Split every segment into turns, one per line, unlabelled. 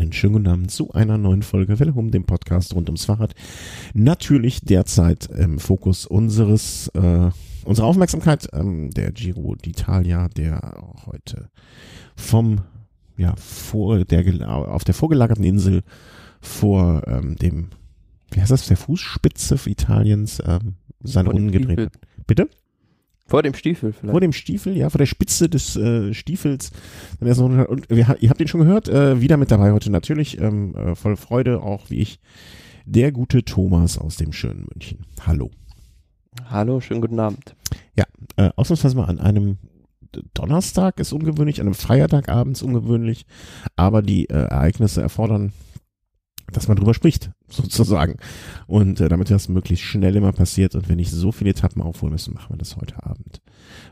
Einen schönen guten Abend zu einer neuen Folge Welle um dem Podcast rund ums Fahrrad. Natürlich derzeit im Fokus unseres äh, unserer Aufmerksamkeit ähm, der Giro d'Italia, der heute vom ja vor der auf der vorgelagerten Insel vor ähm, dem wie heißt das der Fußspitze Italiens ähm, seine Runden gedreht hat. Bitte?
Vor dem Stiefel vielleicht.
Vor dem Stiefel, ja, vor der Spitze des äh, Stiefels. Und wir, ihr habt ihn schon gehört, äh, wieder mit dabei heute natürlich, ähm, äh, voll Freude, auch wie ich, der gute Thomas aus dem schönen München. Hallo.
Hallo, schönen guten Abend.
Ja, äh, ausnahmsweise mal an einem Donnerstag ist ungewöhnlich, an einem Feiertag abends ungewöhnlich, aber die äh, Ereignisse erfordern dass man drüber spricht, sozusagen. Und äh, damit das möglichst schnell immer passiert und wir nicht so viele Etappen aufholen müssen, machen wir das heute Abend.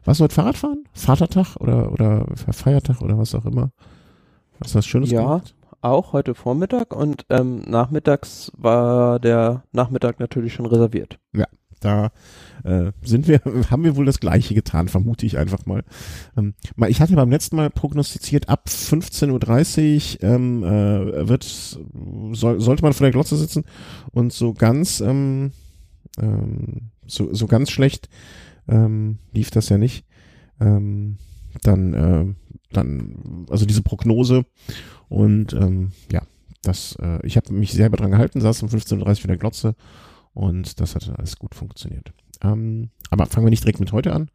Was heute Fahrradfahren? Vatertag oder oder Feiertag oder was auch immer? Was was Schönes
Ja, gemacht? auch heute Vormittag und ähm, nachmittags war der Nachmittag natürlich schon reserviert.
Ja, da äh, sind wir, haben wir wohl das Gleiche getan, vermute ich einfach mal. Ähm, ich hatte beim letzten Mal prognostiziert, ab 15.30 Uhr ähm, äh, wird, soll, sollte man vor der Glotze sitzen und so ganz, ähm, ähm, so, so ganz schlecht ähm, lief das ja nicht. Ähm, dann, äh, dann, also diese Prognose und ähm, ja, das, äh, ich habe mich selber dran gehalten, saß um 15.30 Uhr vor der Glotze und das hat alles gut funktioniert. Ähm, aber fangen wir nicht direkt mit heute an,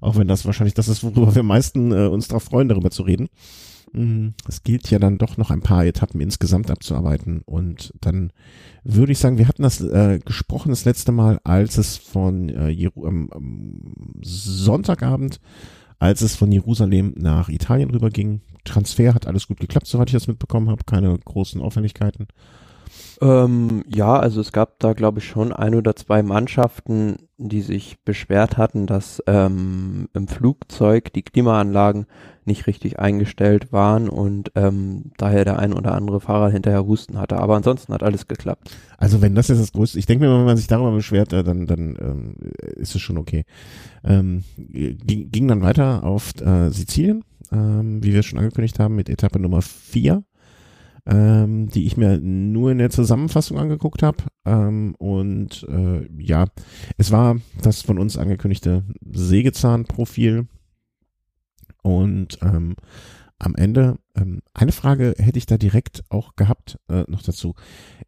auch wenn das wahrscheinlich das ist, worüber wir am meisten äh, uns darauf freuen, darüber zu reden. Mhm. Es gilt ja dann doch noch ein paar Etappen insgesamt abzuarbeiten und dann würde ich sagen, wir hatten das äh, gesprochen das letzte Mal, als es von äh, ähm, Sonntagabend, als es von Jerusalem nach Italien rüberging. Transfer hat alles gut geklappt, soweit ich das mitbekommen habe, keine großen Auffälligkeiten.
Ähm, ja, also es gab da, glaube ich, schon ein oder zwei Mannschaften, die sich beschwert hatten, dass ähm, im Flugzeug die Klimaanlagen nicht richtig eingestellt waren und ähm, daher der ein oder andere Fahrer hinterher Husten hatte. Aber ansonsten hat alles geklappt.
Also wenn das jetzt das Größte, ich denke mir, wenn man sich darüber beschwert, äh, dann, dann ähm, ist es schon okay. Ähm, ging, ging dann weiter auf äh, Sizilien, ähm, wie wir schon angekündigt haben, mit Etappe Nummer vier ähm, die ich mir nur in der Zusammenfassung angeguckt habe. Ähm, und äh, ja, es war das von uns angekündigte Sägezahnprofil. Und ähm, am Ende, ähm, eine Frage hätte ich da direkt auch gehabt, äh, noch dazu.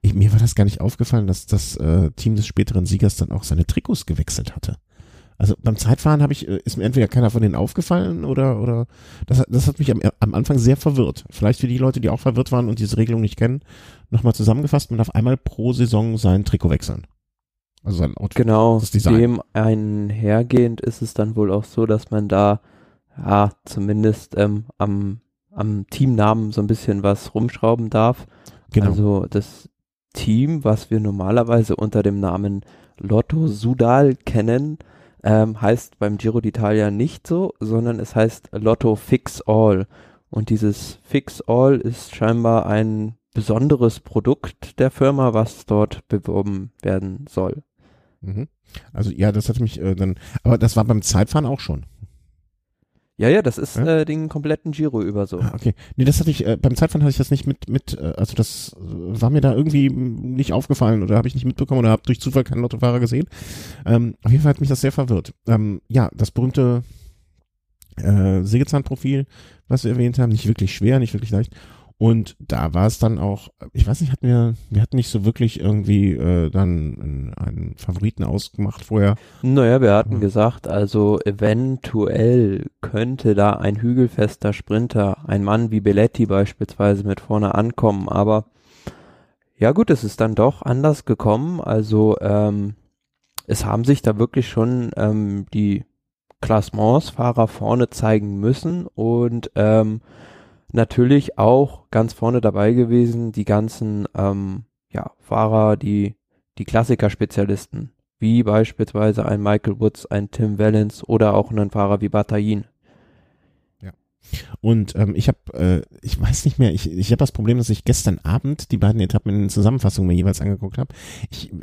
Ich, mir war das gar nicht aufgefallen, dass das äh, Team des späteren Siegers dann auch seine Trikots gewechselt hatte. Also beim Zeitfahren habe ich, äh, ist mir entweder keiner von denen aufgefallen oder, oder das, das hat mich am, am Anfang sehr verwirrt. Vielleicht für die Leute, die auch verwirrt waren und diese Regelung nicht kennen, nochmal zusammengefasst, man darf einmal pro Saison sein Trikot wechseln.
Also sein Outfit. Genau, dem einhergehend ist es dann wohl auch so, dass man da ja zumindest ähm, am, am Teamnamen so ein bisschen was rumschrauben darf. Genau. Also das Team, was wir normalerweise unter dem Namen Lotto Sudal kennen, ähm, heißt beim Giro d'Italia nicht so, sondern es heißt Lotto Fix All. Und dieses Fix All ist scheinbar ein besonderes Produkt der Firma, was dort beworben werden soll.
Mhm. Also ja, das hat mich äh, dann, aber das war beim Zeitfahren auch schon.
Ja, ja, das ist ja? äh, den kompletten Giro über so.
Ah, okay. Nee, das hatte ich, äh, beim Zeitfahren hatte ich das nicht mit, mit, äh, also das war mir da irgendwie nicht aufgefallen oder habe ich nicht mitbekommen oder habe durch Zufall keinen Lottofahrer gesehen. Ähm, auf jeden Fall hat mich das sehr verwirrt. Ähm, ja, das berühmte äh, Sägezahnprofil, was wir erwähnt haben, nicht wirklich schwer, nicht wirklich leicht. Und da war es dann auch, ich weiß nicht, hatten wir, wir hatten nicht so wirklich irgendwie äh, dann einen Favoriten ausgemacht vorher.
Naja, wir hatten gesagt, also eventuell könnte da ein hügelfester Sprinter, ein Mann wie Belletti beispielsweise mit vorne ankommen, aber ja gut, es ist dann doch anders gekommen. Also ähm, es haben sich da wirklich schon ähm, die Klassementsfahrer vorne zeigen müssen und ähm, natürlich auch ganz vorne dabei gewesen, die ganzen ähm, ja, Fahrer, die, die Klassiker-Spezialisten, wie beispielsweise ein Michael Woods, ein Tim Wellens oder auch ein Fahrer wie Bataille.
Ja. Und ähm, ich habe, äh, ich weiß nicht mehr, ich, ich habe das Problem, dass ich gestern Abend die beiden Etappen in den Zusammenfassungen mir jeweils angeguckt habe.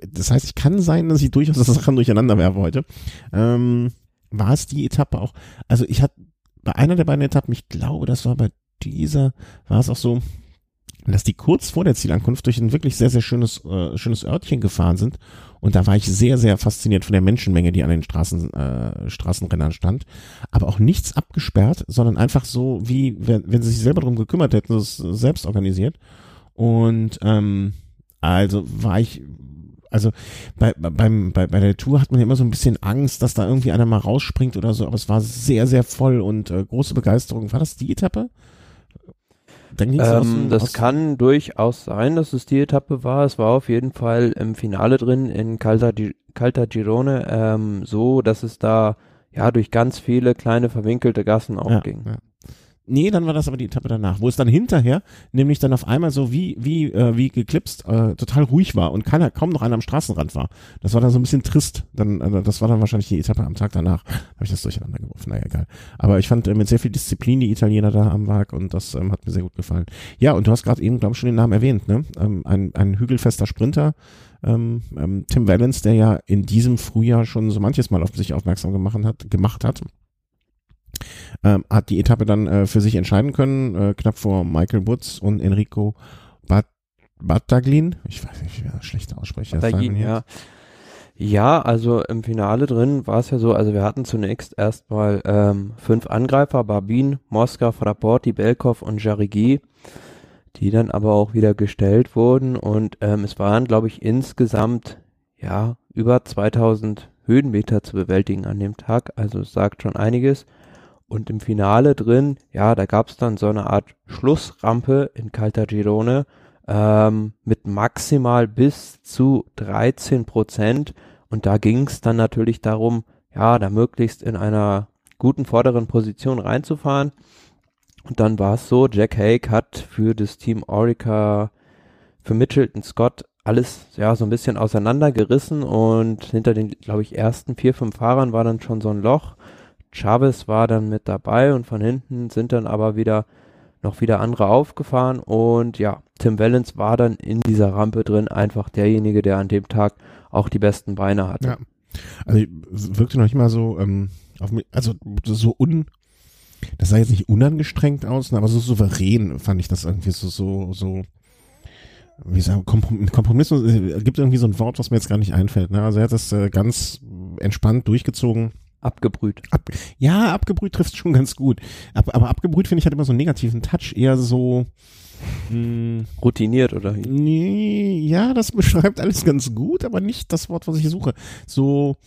Das heißt, ich kann sein, dass ich durchaus das Sachen durcheinander werfe heute. Ähm, war es die Etappe auch? Also ich hatte bei einer der beiden Etappen, ich glaube, das war bei dieser war es auch so, dass die kurz vor der Zielankunft durch ein wirklich sehr, sehr schönes, äh, schönes Örtchen gefahren sind. Und da war ich sehr, sehr fasziniert von der Menschenmenge, die an den Straßen, äh, Straßenrändern stand. Aber auch nichts abgesperrt, sondern einfach so, wie wenn, wenn sie sich selber darum gekümmert hätten, es selbst organisiert. Und ähm, also war ich, also bei, beim, bei, bei der Tour hat man ja immer so ein bisschen Angst, dass da irgendwie einer mal rausspringt oder so, aber es war sehr, sehr voll und äh, große Begeisterung. War das die Etappe?
Ähm, das kann durchaus sein, dass es die Etappe war. Es war auf jeden Fall im Finale drin in Calta, Calta Girone ähm, so, dass es da ja durch ganz viele kleine verwinkelte Gassen auch
ja,
ging.
Ja. Nee, dann war das aber die Etappe danach, wo es dann hinterher nämlich dann auf einmal so wie wie äh, wie geklipst äh, total ruhig war und keiner kaum noch einer am Straßenrand war. Das war dann so ein bisschen trist. Dann äh, das war dann wahrscheinlich die Etappe am Tag danach. Habe ich das durcheinander geworfen. Naja, egal. Aber ich fand äh, mit sehr viel Disziplin die Italiener da am Werk und das ähm, hat mir sehr gut gefallen. Ja, und du hast gerade eben glaube ich schon den Namen erwähnt, ne? Ähm, ein ein hügelfester Sprinter. Ähm, ähm, Tim Valens, der ja in diesem Frühjahr schon so manches Mal auf sich aufmerksam gemacht hat, gemacht hat ähm, hat die Etappe dann äh, für sich entscheiden können, äh, knapp vor Michael Woods und Enrico Bat Bataglin. Ich weiß nicht, wie schlecht ausspreche.
Bataglin, ja. Ja, also im Finale drin war es ja so, also wir hatten zunächst erstmal ähm, fünf Angreifer, Barbin, Mosca, Frapporti, Belkov und Jarigui, die dann aber auch wieder gestellt wurden und ähm, es waren, glaube ich, insgesamt ja über 2000 Höhenmeter zu bewältigen an dem Tag, also es sagt schon einiges. Und im Finale drin, ja, da gab es dann so eine Art Schlussrampe in Caltagirone ähm, mit maximal bis zu 13 Prozent. Und da ging es dann natürlich darum, ja, da möglichst in einer guten vorderen Position reinzufahren. Und dann war es so, Jack Hake hat für das Team Orica, für Mitchelton Scott alles ja so ein bisschen auseinandergerissen und hinter den, glaube ich, ersten vier, fünf Fahrern war dann schon so ein Loch Chavez war dann mit dabei und von hinten sind dann aber wieder noch wieder andere aufgefahren und ja, Tim Wellens war dann in dieser Rampe drin einfach derjenige, der an dem Tag auch die besten Beine hatte. Ja.
Also wirkte noch nicht mal so, ähm, auf mich, also so un, das sah jetzt nicht unangestrengt aus, aber so souverän fand ich das irgendwie so, so, so, wie sagen, Kompromiss, äh, gibt irgendwie so ein Wort, was mir jetzt gar nicht einfällt. Ne? Also er hat das äh, ganz entspannt durchgezogen
Abgebrüht.
Ab, ja, abgebrüht trifft schon ganz gut. Ab, aber abgebrüht finde ich hat immer so einen negativen Touch, eher so
mh, hm, routiniert oder?
Nee, ja, das beschreibt alles ganz gut, aber nicht das Wort, was ich suche. So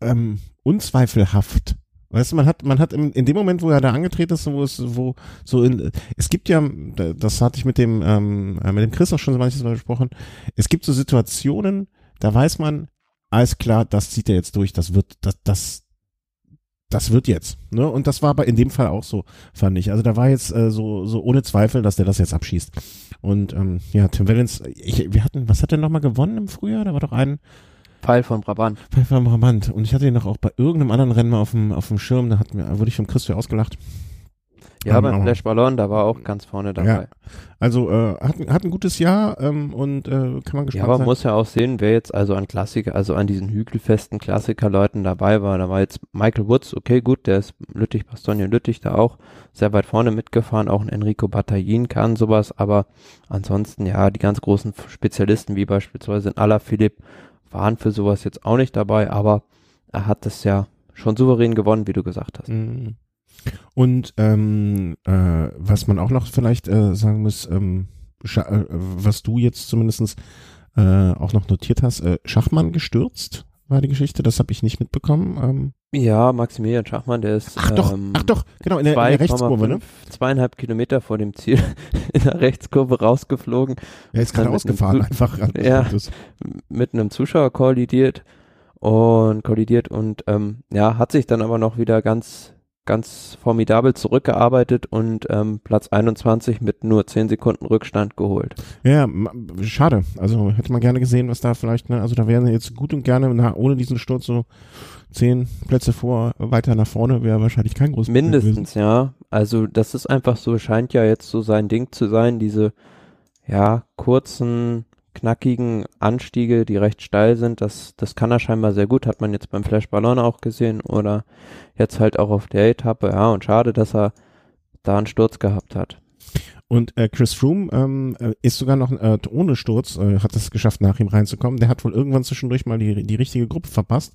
ähm, unzweifelhaft. Weißt du, man hat, man hat in, in dem Moment, wo er da angetreten ist, wo es, wo so in, es gibt ja, das hatte ich mit dem, ähm, mit dem Chris auch schon so manches Mal besprochen. Es gibt so Situationen, da weiß man, alles klar, das zieht er jetzt durch, das wird, das, das, das wird jetzt. Ne? Und das war aber in dem Fall auch so, fand ich. Also da war jetzt äh, so, so ohne Zweifel, dass der das jetzt abschießt. Und ähm, ja, Tim Wellens, ich, wir hatten, was hat er nochmal gewonnen im Frühjahr? Da war doch ein
Pfeil von Brabant.
Pfeil von Brabant. Und ich hatte ihn noch auch bei irgendeinem anderen Rennen mal auf dem, auf dem Schirm, da hat mir, wurde ich vom Chris für ausgelacht.
Ja, beim Flash Ballon, da war auch ganz vorne dabei. Ja.
Also äh, hat, hat ein gutes Jahr ähm, und äh, kann man gespannt
Ja, aber
sein.
muss ja auch sehen, wer jetzt also an Klassiker, also an diesen hügelfesten Klassikerleuten dabei war. Da war jetzt Michael Woods, okay, gut, der ist Lüttich, Bastogne Lüttich da auch sehr weit vorne mitgefahren. Auch ein Enrico Bataillin kann sowas, aber ansonsten, ja, die ganz großen Spezialisten wie beispielsweise ein Alaphilippe waren für sowas jetzt auch nicht dabei, aber er hat das ja schon souverän gewonnen, wie du gesagt hast. Mhm.
Und ähm, äh, was man auch noch vielleicht äh, sagen muss, ähm, äh, was du jetzt zumindestens äh, auch noch notiert hast, äh, Schachmann gestürzt war die Geschichte, das habe ich nicht mitbekommen. Ähm.
Ja, Maximilian Schachmann, der ist
ach doch,
ähm,
ach doch, genau in der, in der Rechtskurve, ne?
Zweieinhalb Kilometer vor dem Ziel in der Rechtskurve rausgeflogen.
Er ist gerade ausgefahren, einfach.
Ja, mit einem Zuschauer kollidiert und kollidiert und ähm, ja, hat sich dann aber noch wieder ganz ganz formidabel zurückgearbeitet und ähm, Platz 21 mit nur 10 Sekunden Rückstand geholt.
Ja, schade. Also hätte man gerne gesehen, was da vielleicht, ne, also da wären jetzt gut und gerne na, ohne diesen Sturz so zehn Plätze vor, weiter nach vorne wäre wahrscheinlich kein großes
Mindestens, ja. Also das ist einfach so, scheint ja jetzt so sein Ding zu sein, diese ja, kurzen knackigen Anstiege, die recht steil sind, das, das kann er scheinbar sehr gut, hat man jetzt beim Flash Ballon auch gesehen oder jetzt halt auch auf der Etappe, ja, und schade, dass er da einen Sturz gehabt hat.
Und äh, Chris Froome ähm, äh, ist sogar noch äh, ohne Sturz, äh, hat es geschafft, nach ihm reinzukommen. Der hat wohl irgendwann zwischendurch mal die, die richtige Gruppe verpasst.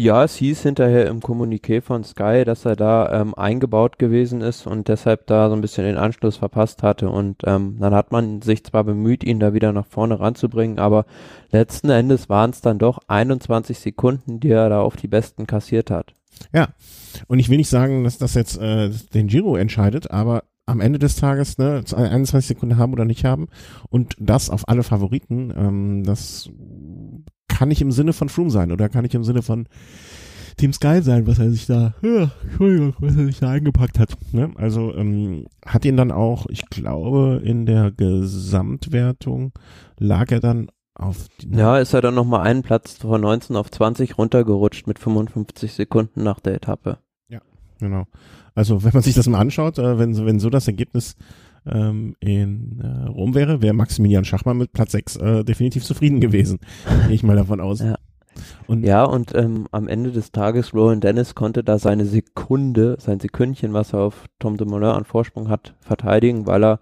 Ja, es hieß hinterher im Kommuniqué von Sky, dass er da ähm, eingebaut gewesen ist und deshalb da so ein bisschen den Anschluss verpasst hatte. Und ähm, dann hat man sich zwar bemüht, ihn da wieder nach vorne ranzubringen, aber letzten Endes waren es dann doch 21 Sekunden, die er da auf die Besten kassiert hat.
Ja, und ich will nicht sagen, dass das jetzt äh, den Giro entscheidet, aber am Ende des Tages ne, 21 Sekunden haben oder nicht haben und das auf alle Favoriten, ähm, das kann nicht im Sinne von Froome sein oder kann nicht im Sinne von Team Sky sein, was er sich da, ja, Entschuldigung, was er sich da eingepackt hat. Ne? Also ähm, hat ihn dann auch, ich glaube, in der Gesamtwertung lag er dann auf
die, Ja, ist er dann nochmal einen Platz von 19 auf 20 runtergerutscht mit 55 Sekunden nach der Etappe.
Ja, genau. Also wenn man sich das mal anschaut, äh, wenn, wenn so das Ergebnis ähm, in äh, Rom wäre, wäre Maximilian Schachmann mit Platz 6 äh, definitiv zufrieden gewesen. Gehe ich mal davon aus.
Ja. Und ja, und ähm, am Ende des Tages, Rowan Dennis konnte da seine Sekunde, sein Sekündchen, was er auf Tom de Moulin an Vorsprung hat, verteidigen, weil er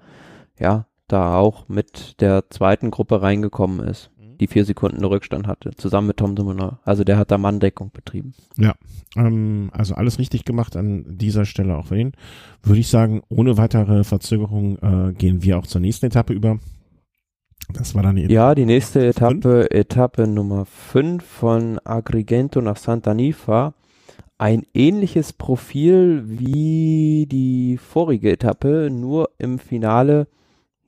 ja da auch mit der zweiten Gruppe reingekommen ist die vier Sekunden Rückstand hatte, zusammen mit Tom Dumoulin. Also der hat da Manndeckung betrieben.
Ja, ähm, also alles richtig gemacht an dieser Stelle auch für ihn. Würde ich sagen, ohne weitere Verzögerung äh, gehen wir auch zur nächsten Etappe über. Das war dann
die Ja, die nächste Etappe, fünf? Etappe Nummer 5 von Agrigento nach Santa Nifa. Ein ähnliches Profil wie die vorige Etappe, nur im Finale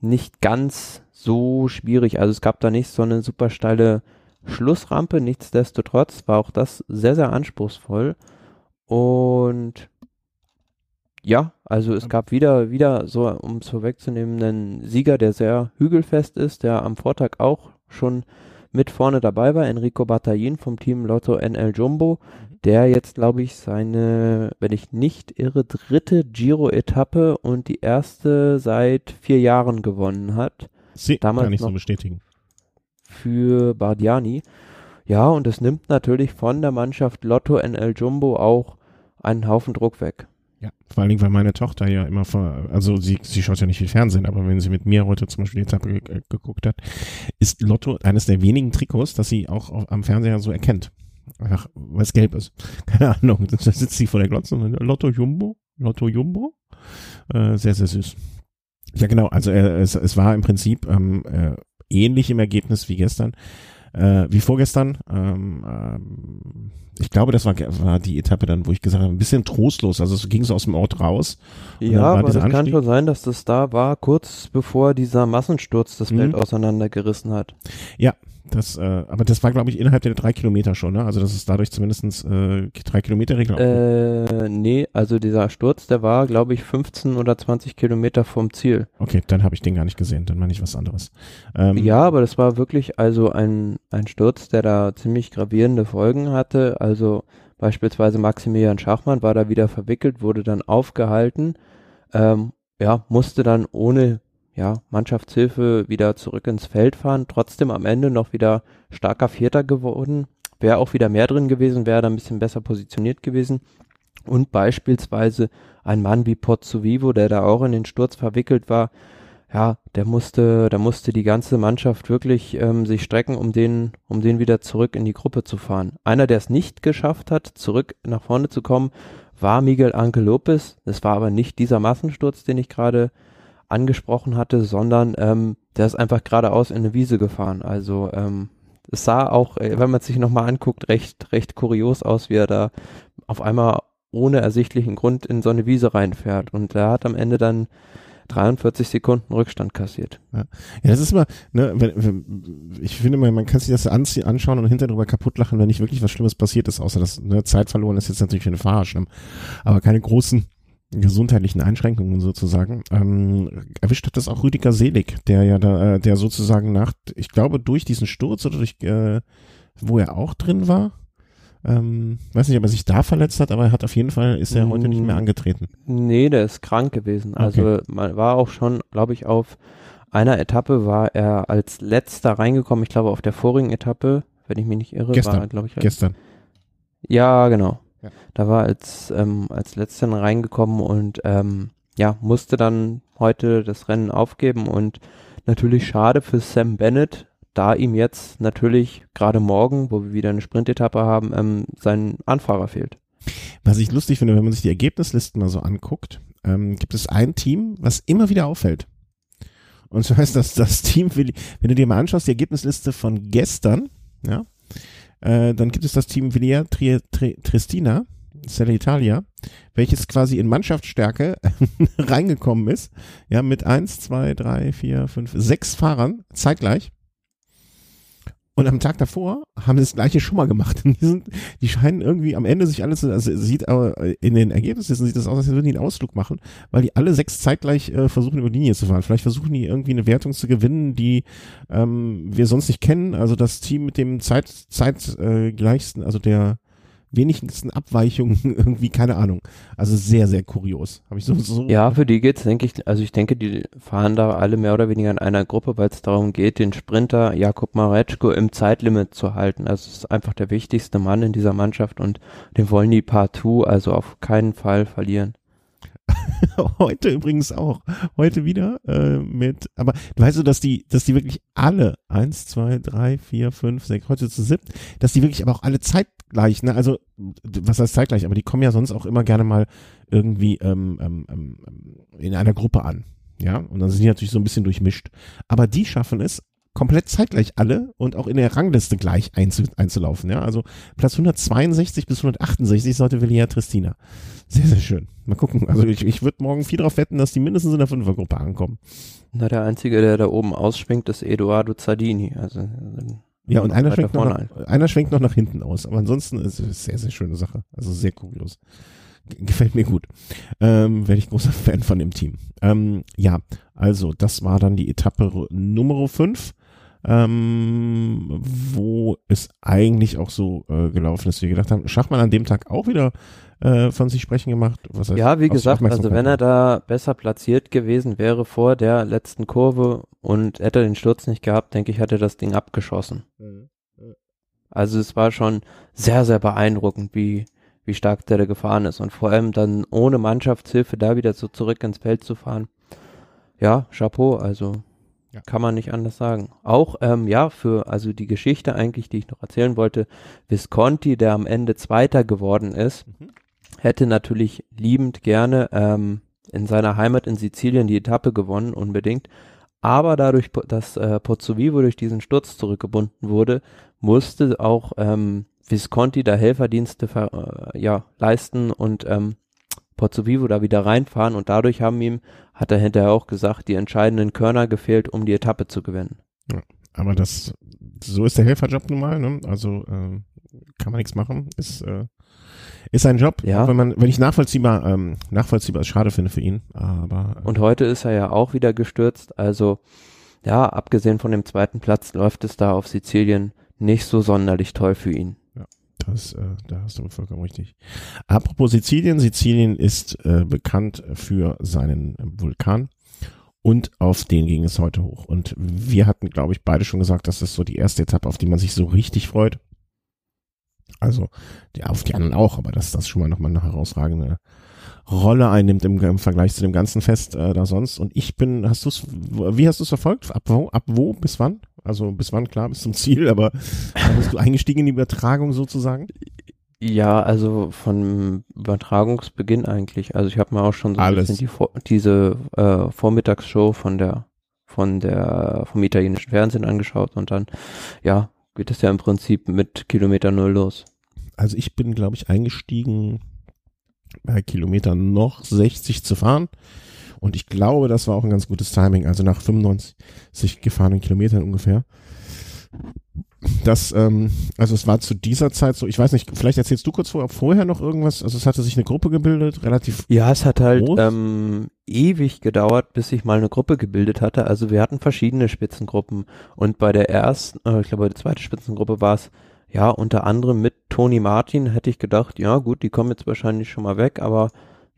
nicht ganz so schwierig. Also es gab da nicht so eine super steile Schlussrampe. Nichtsdestotrotz war auch das sehr, sehr anspruchsvoll. Und ja, also es gab wieder, wieder so, um es vorwegzunehmen, einen Sieger, der sehr hügelfest ist, der am Vortag auch schon mit vorne dabei war, Enrico Bataillin vom Team Lotto NL Jumbo, mhm. der jetzt, glaube ich, seine, wenn ich nicht irre, dritte Giro-Etappe und die erste seit vier Jahren gewonnen hat.
Sie Damals kann ich so bestätigen.
Für Bardiani. Ja, und es nimmt natürlich von der Mannschaft Lotto NL Jumbo auch einen Haufen Druck weg.
Ja, vor allen Dingen, weil meine Tochter ja immer vor, also sie, sie schaut ja nicht viel Fernsehen, aber wenn sie mit mir heute zum Beispiel die Etappe ge geguckt hat, ist Lotto eines der wenigen Trikots, das sie auch auf, am Fernseher so erkennt. Einfach, weil es gelb ist. Keine Ahnung. Da sitzt sie vor der Glotze und Lotto Jumbo, Lotto Jumbo. Äh, sehr, sehr süß. Ja, genau. Also äh, es, es war im Prinzip ähm, äh, ähnlich im Ergebnis wie gestern, äh, wie vorgestern. Ähm, ähm, ich glaube, das war, war die Etappe dann, wo ich gesagt habe, ein bisschen trostlos. Also es ging so aus dem Ort raus.
Ja, aber das Anstieg. kann schon sein, dass das da war, kurz bevor dieser Massensturz das Feld mhm. auseinandergerissen hat.
Ja, das, äh, aber das war, glaube ich, innerhalb der drei Kilometer schon, ne? Also das ist dadurch zumindestens äh, drei Kilometer Regel.
Äh, nee, also dieser Sturz, der war, glaube ich, 15 oder 20 Kilometer vom Ziel.
Okay, dann habe ich den gar nicht gesehen, dann meine ich was anderes.
Ähm, ja, aber das war wirklich also ein, ein Sturz, der da ziemlich gravierende Folgen hatte. Also beispielsweise Maximilian Schachmann war da wieder verwickelt, wurde dann aufgehalten, ähm, ja, musste dann ohne ja, Mannschaftshilfe wieder zurück ins Feld fahren, trotzdem am Ende noch wieder starker Vierter geworden. Wäre auch wieder mehr drin gewesen, wäre da ein bisschen besser positioniert gewesen. Und beispielsweise ein Mann wie Pozzo Vivo, der da auch in den Sturz verwickelt war, ja, der musste, da musste die ganze Mannschaft wirklich ähm, sich strecken, um den, um den wieder zurück in die Gruppe zu fahren. Einer, der es nicht geschafft hat, zurück nach vorne zu kommen, war Miguel Anke Lopez. Es war aber nicht dieser Massensturz, den ich gerade angesprochen hatte, sondern ähm, der ist einfach geradeaus in eine Wiese gefahren. Also ähm, es sah auch, äh, wenn man sich nochmal anguckt, recht, recht kurios aus, wie er da auf einmal ohne ersichtlichen Grund in so eine Wiese reinfährt. Und er hat am Ende dann 43 Sekunden Rückstand kassiert.
Ja, ja das ist immer, ne, wenn, wenn, ich finde mal, man kann sich das anziehen, anschauen und hinterher drüber kaputt lachen, wenn nicht wirklich was Schlimmes passiert ist, außer dass ne, Zeit verloren ist jetzt natürlich für eine Fahrer schlimm. Aber keine großen gesundheitlichen Einschränkungen sozusagen, ähm, erwischt hat das auch Rüdiger Selig, der ja da, äh, der sozusagen nach, ich glaube, durch diesen Sturz oder durch, äh, wo er auch drin war, ähm, weiß nicht, ob er sich da verletzt hat, aber er hat auf jeden Fall, ist er heute nicht mehr angetreten.
Nee, der ist krank gewesen. Also okay. man war auch schon, glaube ich, auf einer Etappe war er als letzter reingekommen. Ich glaube, auf der vorigen Etappe, wenn ich mich nicht irre,
gestern,
war er, glaube ich.
Als, gestern.
Ja, genau. Ja. Da war als, ähm, als letzter reingekommen und ähm, ja, musste dann heute das Rennen aufgeben und natürlich schade für Sam Bennett, da ihm jetzt natürlich gerade morgen, wo wir wieder eine Sprintetappe haben, ähm, sein Anfahrer fehlt.
Was ich lustig finde, wenn man sich die Ergebnislisten mal so anguckt, ähm, gibt es ein Team, was immer wieder auffällt. Und so heißt das, das Team, wenn du dir mal anschaust, die Ergebnisliste von gestern, ja, äh, dann gibt es das Team Villia Tri Tri Tristina, Selle Italia, welches quasi in Mannschaftsstärke reingekommen ist, ja, mit eins, zwei, drei, vier, fünf, sechs Fahrern zeitgleich. Und am Tag davor haben sie das gleiche schon mal gemacht. Die, sind, die scheinen irgendwie am Ende sich alles, also sieht aber in den Ergebnissen sieht das aus, als würden die einen Ausflug machen, weil die alle sechs zeitgleich äh, versuchen über die Linie zu fahren. Vielleicht versuchen die irgendwie eine Wertung zu gewinnen, die ähm, wir sonst nicht kennen. Also das Team mit dem Zeit, zeitgleichsten, also der wenigsten Abweichungen irgendwie, keine Ahnung. Also sehr, sehr kurios. Habe ich so, so.
Ja, für die geht's, denke ich, also ich denke, die fahren da alle mehr oder weniger in einer Gruppe, weil es darum geht, den Sprinter Jakub Mareczko im Zeitlimit zu halten. Also es ist einfach der wichtigste Mann in dieser Mannschaft und den wollen die partout also auf keinen Fall verlieren.
Heute übrigens auch. Heute wieder äh, mit, aber weißt du, dass die, dass die wirklich alle, eins, zwei, drei, vier, fünf, sechs, heute zu siebt, dass die wirklich aber auch alle zeitgleich, ne? Also, was heißt zeitgleich, aber die kommen ja sonst auch immer gerne mal irgendwie ähm, ähm, ähm, in einer Gruppe an. Ja, und dann sind die natürlich so ein bisschen durchmischt. Aber die schaffen es, komplett zeitgleich alle und auch in der Rangliste gleich einzu, einzulaufen. Ja, also Platz 162 bis 168 sollte Villia Tristina. Sehr, sehr schön. Mal gucken. Also ich, ich würde morgen viel darauf wetten, dass die mindestens in der Fünfergruppe ankommen.
Na, der Einzige, der da oben ausschwingt, ist Eduardo Zardini. Also,
ja, und einer schwenkt, noch nach, einer schwenkt noch nach hinten aus. Aber ansonsten ist es sehr, sehr schöne Sache. Also sehr kurios. Gefällt mir gut. Ähm, Werde ich großer Fan von dem Team. Ähm, ja, also das war dann die Etappe Nummer 5 ähm, wo es eigentlich auch so äh, gelaufen ist, wie wir gedacht haben. Schachmann an dem Tag auch wieder äh, von sich sprechen gemacht.
Was heißt, ja, wie gesagt, also wenn er da besser platziert gewesen wäre vor der letzten Kurve und hätte den Sturz nicht gehabt, denke ich, hätte das Ding abgeschossen. Mhm. Also es war schon sehr, sehr beeindruckend, wie, wie stark der da gefahren ist. Und vor allem dann ohne Mannschaftshilfe da wieder so zurück ins Feld zu fahren. Ja, Chapeau, also ja. Kann man nicht anders sagen. Auch, ähm, ja, für, also die Geschichte eigentlich, die ich noch erzählen wollte, Visconti, der am Ende Zweiter geworden ist, mhm. hätte natürlich liebend gerne ähm, in seiner Heimat in Sizilien die Etappe gewonnen, unbedingt. Aber dadurch, dass äh, Pozzovivo durch diesen Sturz zurückgebunden wurde, musste auch ähm, Visconti da Helferdienste äh, ja, leisten und ähm, Pozzovivo da wieder reinfahren und dadurch haben ihm, hat er hinterher auch gesagt, die entscheidenden Körner gefehlt, um die Etappe zu gewinnen.
Ja, aber das, so ist der Helferjob nun mal, ne? Also äh, kann man nichts machen, ist äh, ist ein Job,
ja.
wenn man, wenn ich nachvollziehbar, ähm, nachvollziehbar schade finde für ihn, aber.
Äh, und heute ist er ja auch wieder gestürzt, also ja, abgesehen von dem zweiten Platz läuft es da auf Sizilien nicht so sonderlich toll für ihn.
Das, äh, da hast du vollkommen richtig. Apropos Sizilien. Sizilien ist äh, bekannt für seinen Vulkan. Und auf den ging es heute hoch. Und wir hatten, glaube ich, beide schon gesagt, dass das so die erste Etappe, auf die man sich so richtig freut. Also die, auf die anderen auch, aber dass das schon mal nochmal eine herausragende Rolle einnimmt im, im Vergleich zu dem ganzen Fest äh, da sonst. Und ich bin, hast du wie hast du es verfolgt? Ab wo, ab wo, bis wann? Also bis wann, klar, bis zum Ziel, aber bist du eingestiegen in die Übertragung sozusagen?
Ja, also von Übertragungsbeginn eigentlich. Also ich habe mir auch schon so ein bisschen die, diese äh, Vormittagsshow von der von der vom italienischen Fernsehen angeschaut und dann ja geht es ja im Prinzip mit Kilometer Null los.
Also ich bin, glaube ich, eingestiegen bei Kilometer noch 60 zu fahren. Und ich glaube, das war auch ein ganz gutes Timing. Also nach 95 gefahrenen Kilometern ungefähr. Das, ähm, also es war zu dieser Zeit so, ich weiß nicht, vielleicht erzählst du kurz vor, vorher noch irgendwas, also es hatte sich eine Gruppe gebildet, relativ
Ja, es hat halt ähm, ewig gedauert, bis sich mal eine Gruppe gebildet hatte, also wir hatten verschiedene Spitzengruppen und bei der ersten, äh, ich glaube, die zweite Spitzengruppe war es, ja, unter anderem mit Toni Martin hätte ich gedacht, ja gut, die kommen jetzt wahrscheinlich schon mal weg, aber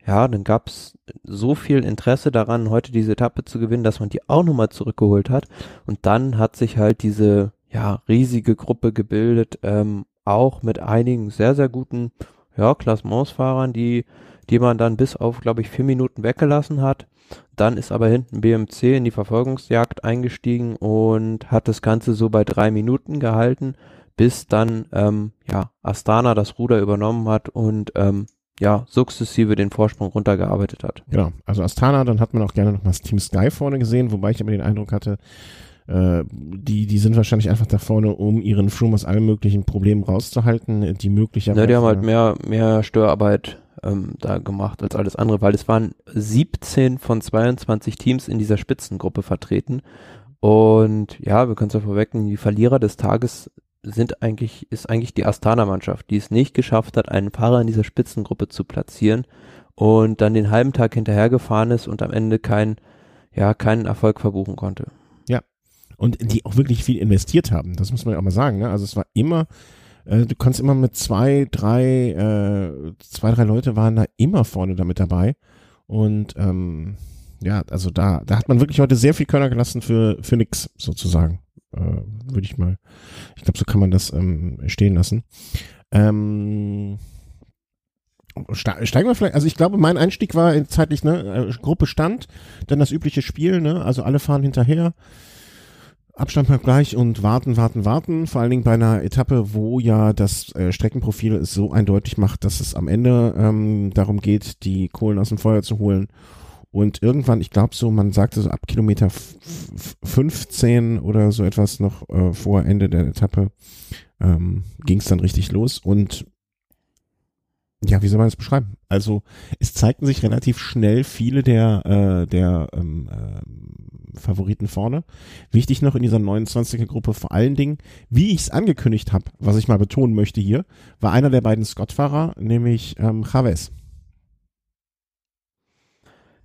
ja, dann gab's so viel Interesse daran, heute diese Etappe zu gewinnen, dass man die auch nochmal zurückgeholt hat. Und dann hat sich halt diese ja, riesige Gruppe gebildet, ähm, auch mit einigen sehr, sehr guten ja, Klassementsfahrern, die, die man dann bis auf, glaube ich, vier Minuten weggelassen hat. Dann ist aber hinten BMC in die Verfolgungsjagd eingestiegen und hat das Ganze so bei drei Minuten gehalten, bis dann ähm, ja Astana das Ruder übernommen hat und ähm, ja sukzessive den Vorsprung runtergearbeitet hat.
Genau, also Astana, dann hat man auch gerne noch mal das Team Sky vorne gesehen, wobei ich aber den Eindruck hatte, äh, die, die sind wahrscheinlich einfach da vorne, um ihren Froome aus allen möglichen Problemen rauszuhalten, die möglicherweise.
Ja, die haben halt mehr, mehr Störarbeit ähm, da gemacht als alles andere, weil es waren 17 von 22 Teams in dieser Spitzengruppe vertreten. Und ja, wir können es ja vorwegnehmen, die Verlierer des Tages sind eigentlich, ist eigentlich die Astana-Mannschaft, die es nicht geschafft hat, einen Fahrer in dieser Spitzengruppe zu platzieren und dann den halben Tag hinterhergefahren ist und am Ende kein, ja, keinen Erfolg verbuchen konnte.
Ja. Und die auch wirklich viel investiert haben, das muss man ja auch mal sagen, ne? Also es war immer, äh, du konntest immer mit zwei, drei, äh, zwei, drei Leute waren da immer vorne damit dabei. Und ähm, ja, also da, da hat man wirklich heute sehr viel Körner gelassen für, für nix, sozusagen. Äh, Würde ich mal, ich glaube, so kann man das ähm, stehen lassen. Ähm, Steigen wir vielleicht, also ich glaube, mein Einstieg war zeitlich, ne, äh, Gruppe stand, dann das übliche Spiel, ne, also alle fahren hinterher. Abstand bleibt gleich und warten, warten, warten. Vor allen Dingen bei einer Etappe, wo ja das äh, Streckenprofil es so eindeutig macht, dass es am Ende ähm, darum geht, die Kohlen aus dem Feuer zu holen. Und irgendwann, ich glaube so, man sagte so ab Kilometer 15 oder so etwas noch äh, vor Ende der Etappe ähm, ging es dann richtig los. Und ja, wie soll man das beschreiben? Also es zeigten sich relativ schnell viele der, äh, der ähm, äh, Favoriten vorne. Wichtig noch in dieser 29er-Gruppe vor allen Dingen, wie ich es angekündigt habe, was ich mal betonen möchte hier, war einer der beiden Scott-Fahrer, nämlich ähm, Chavez.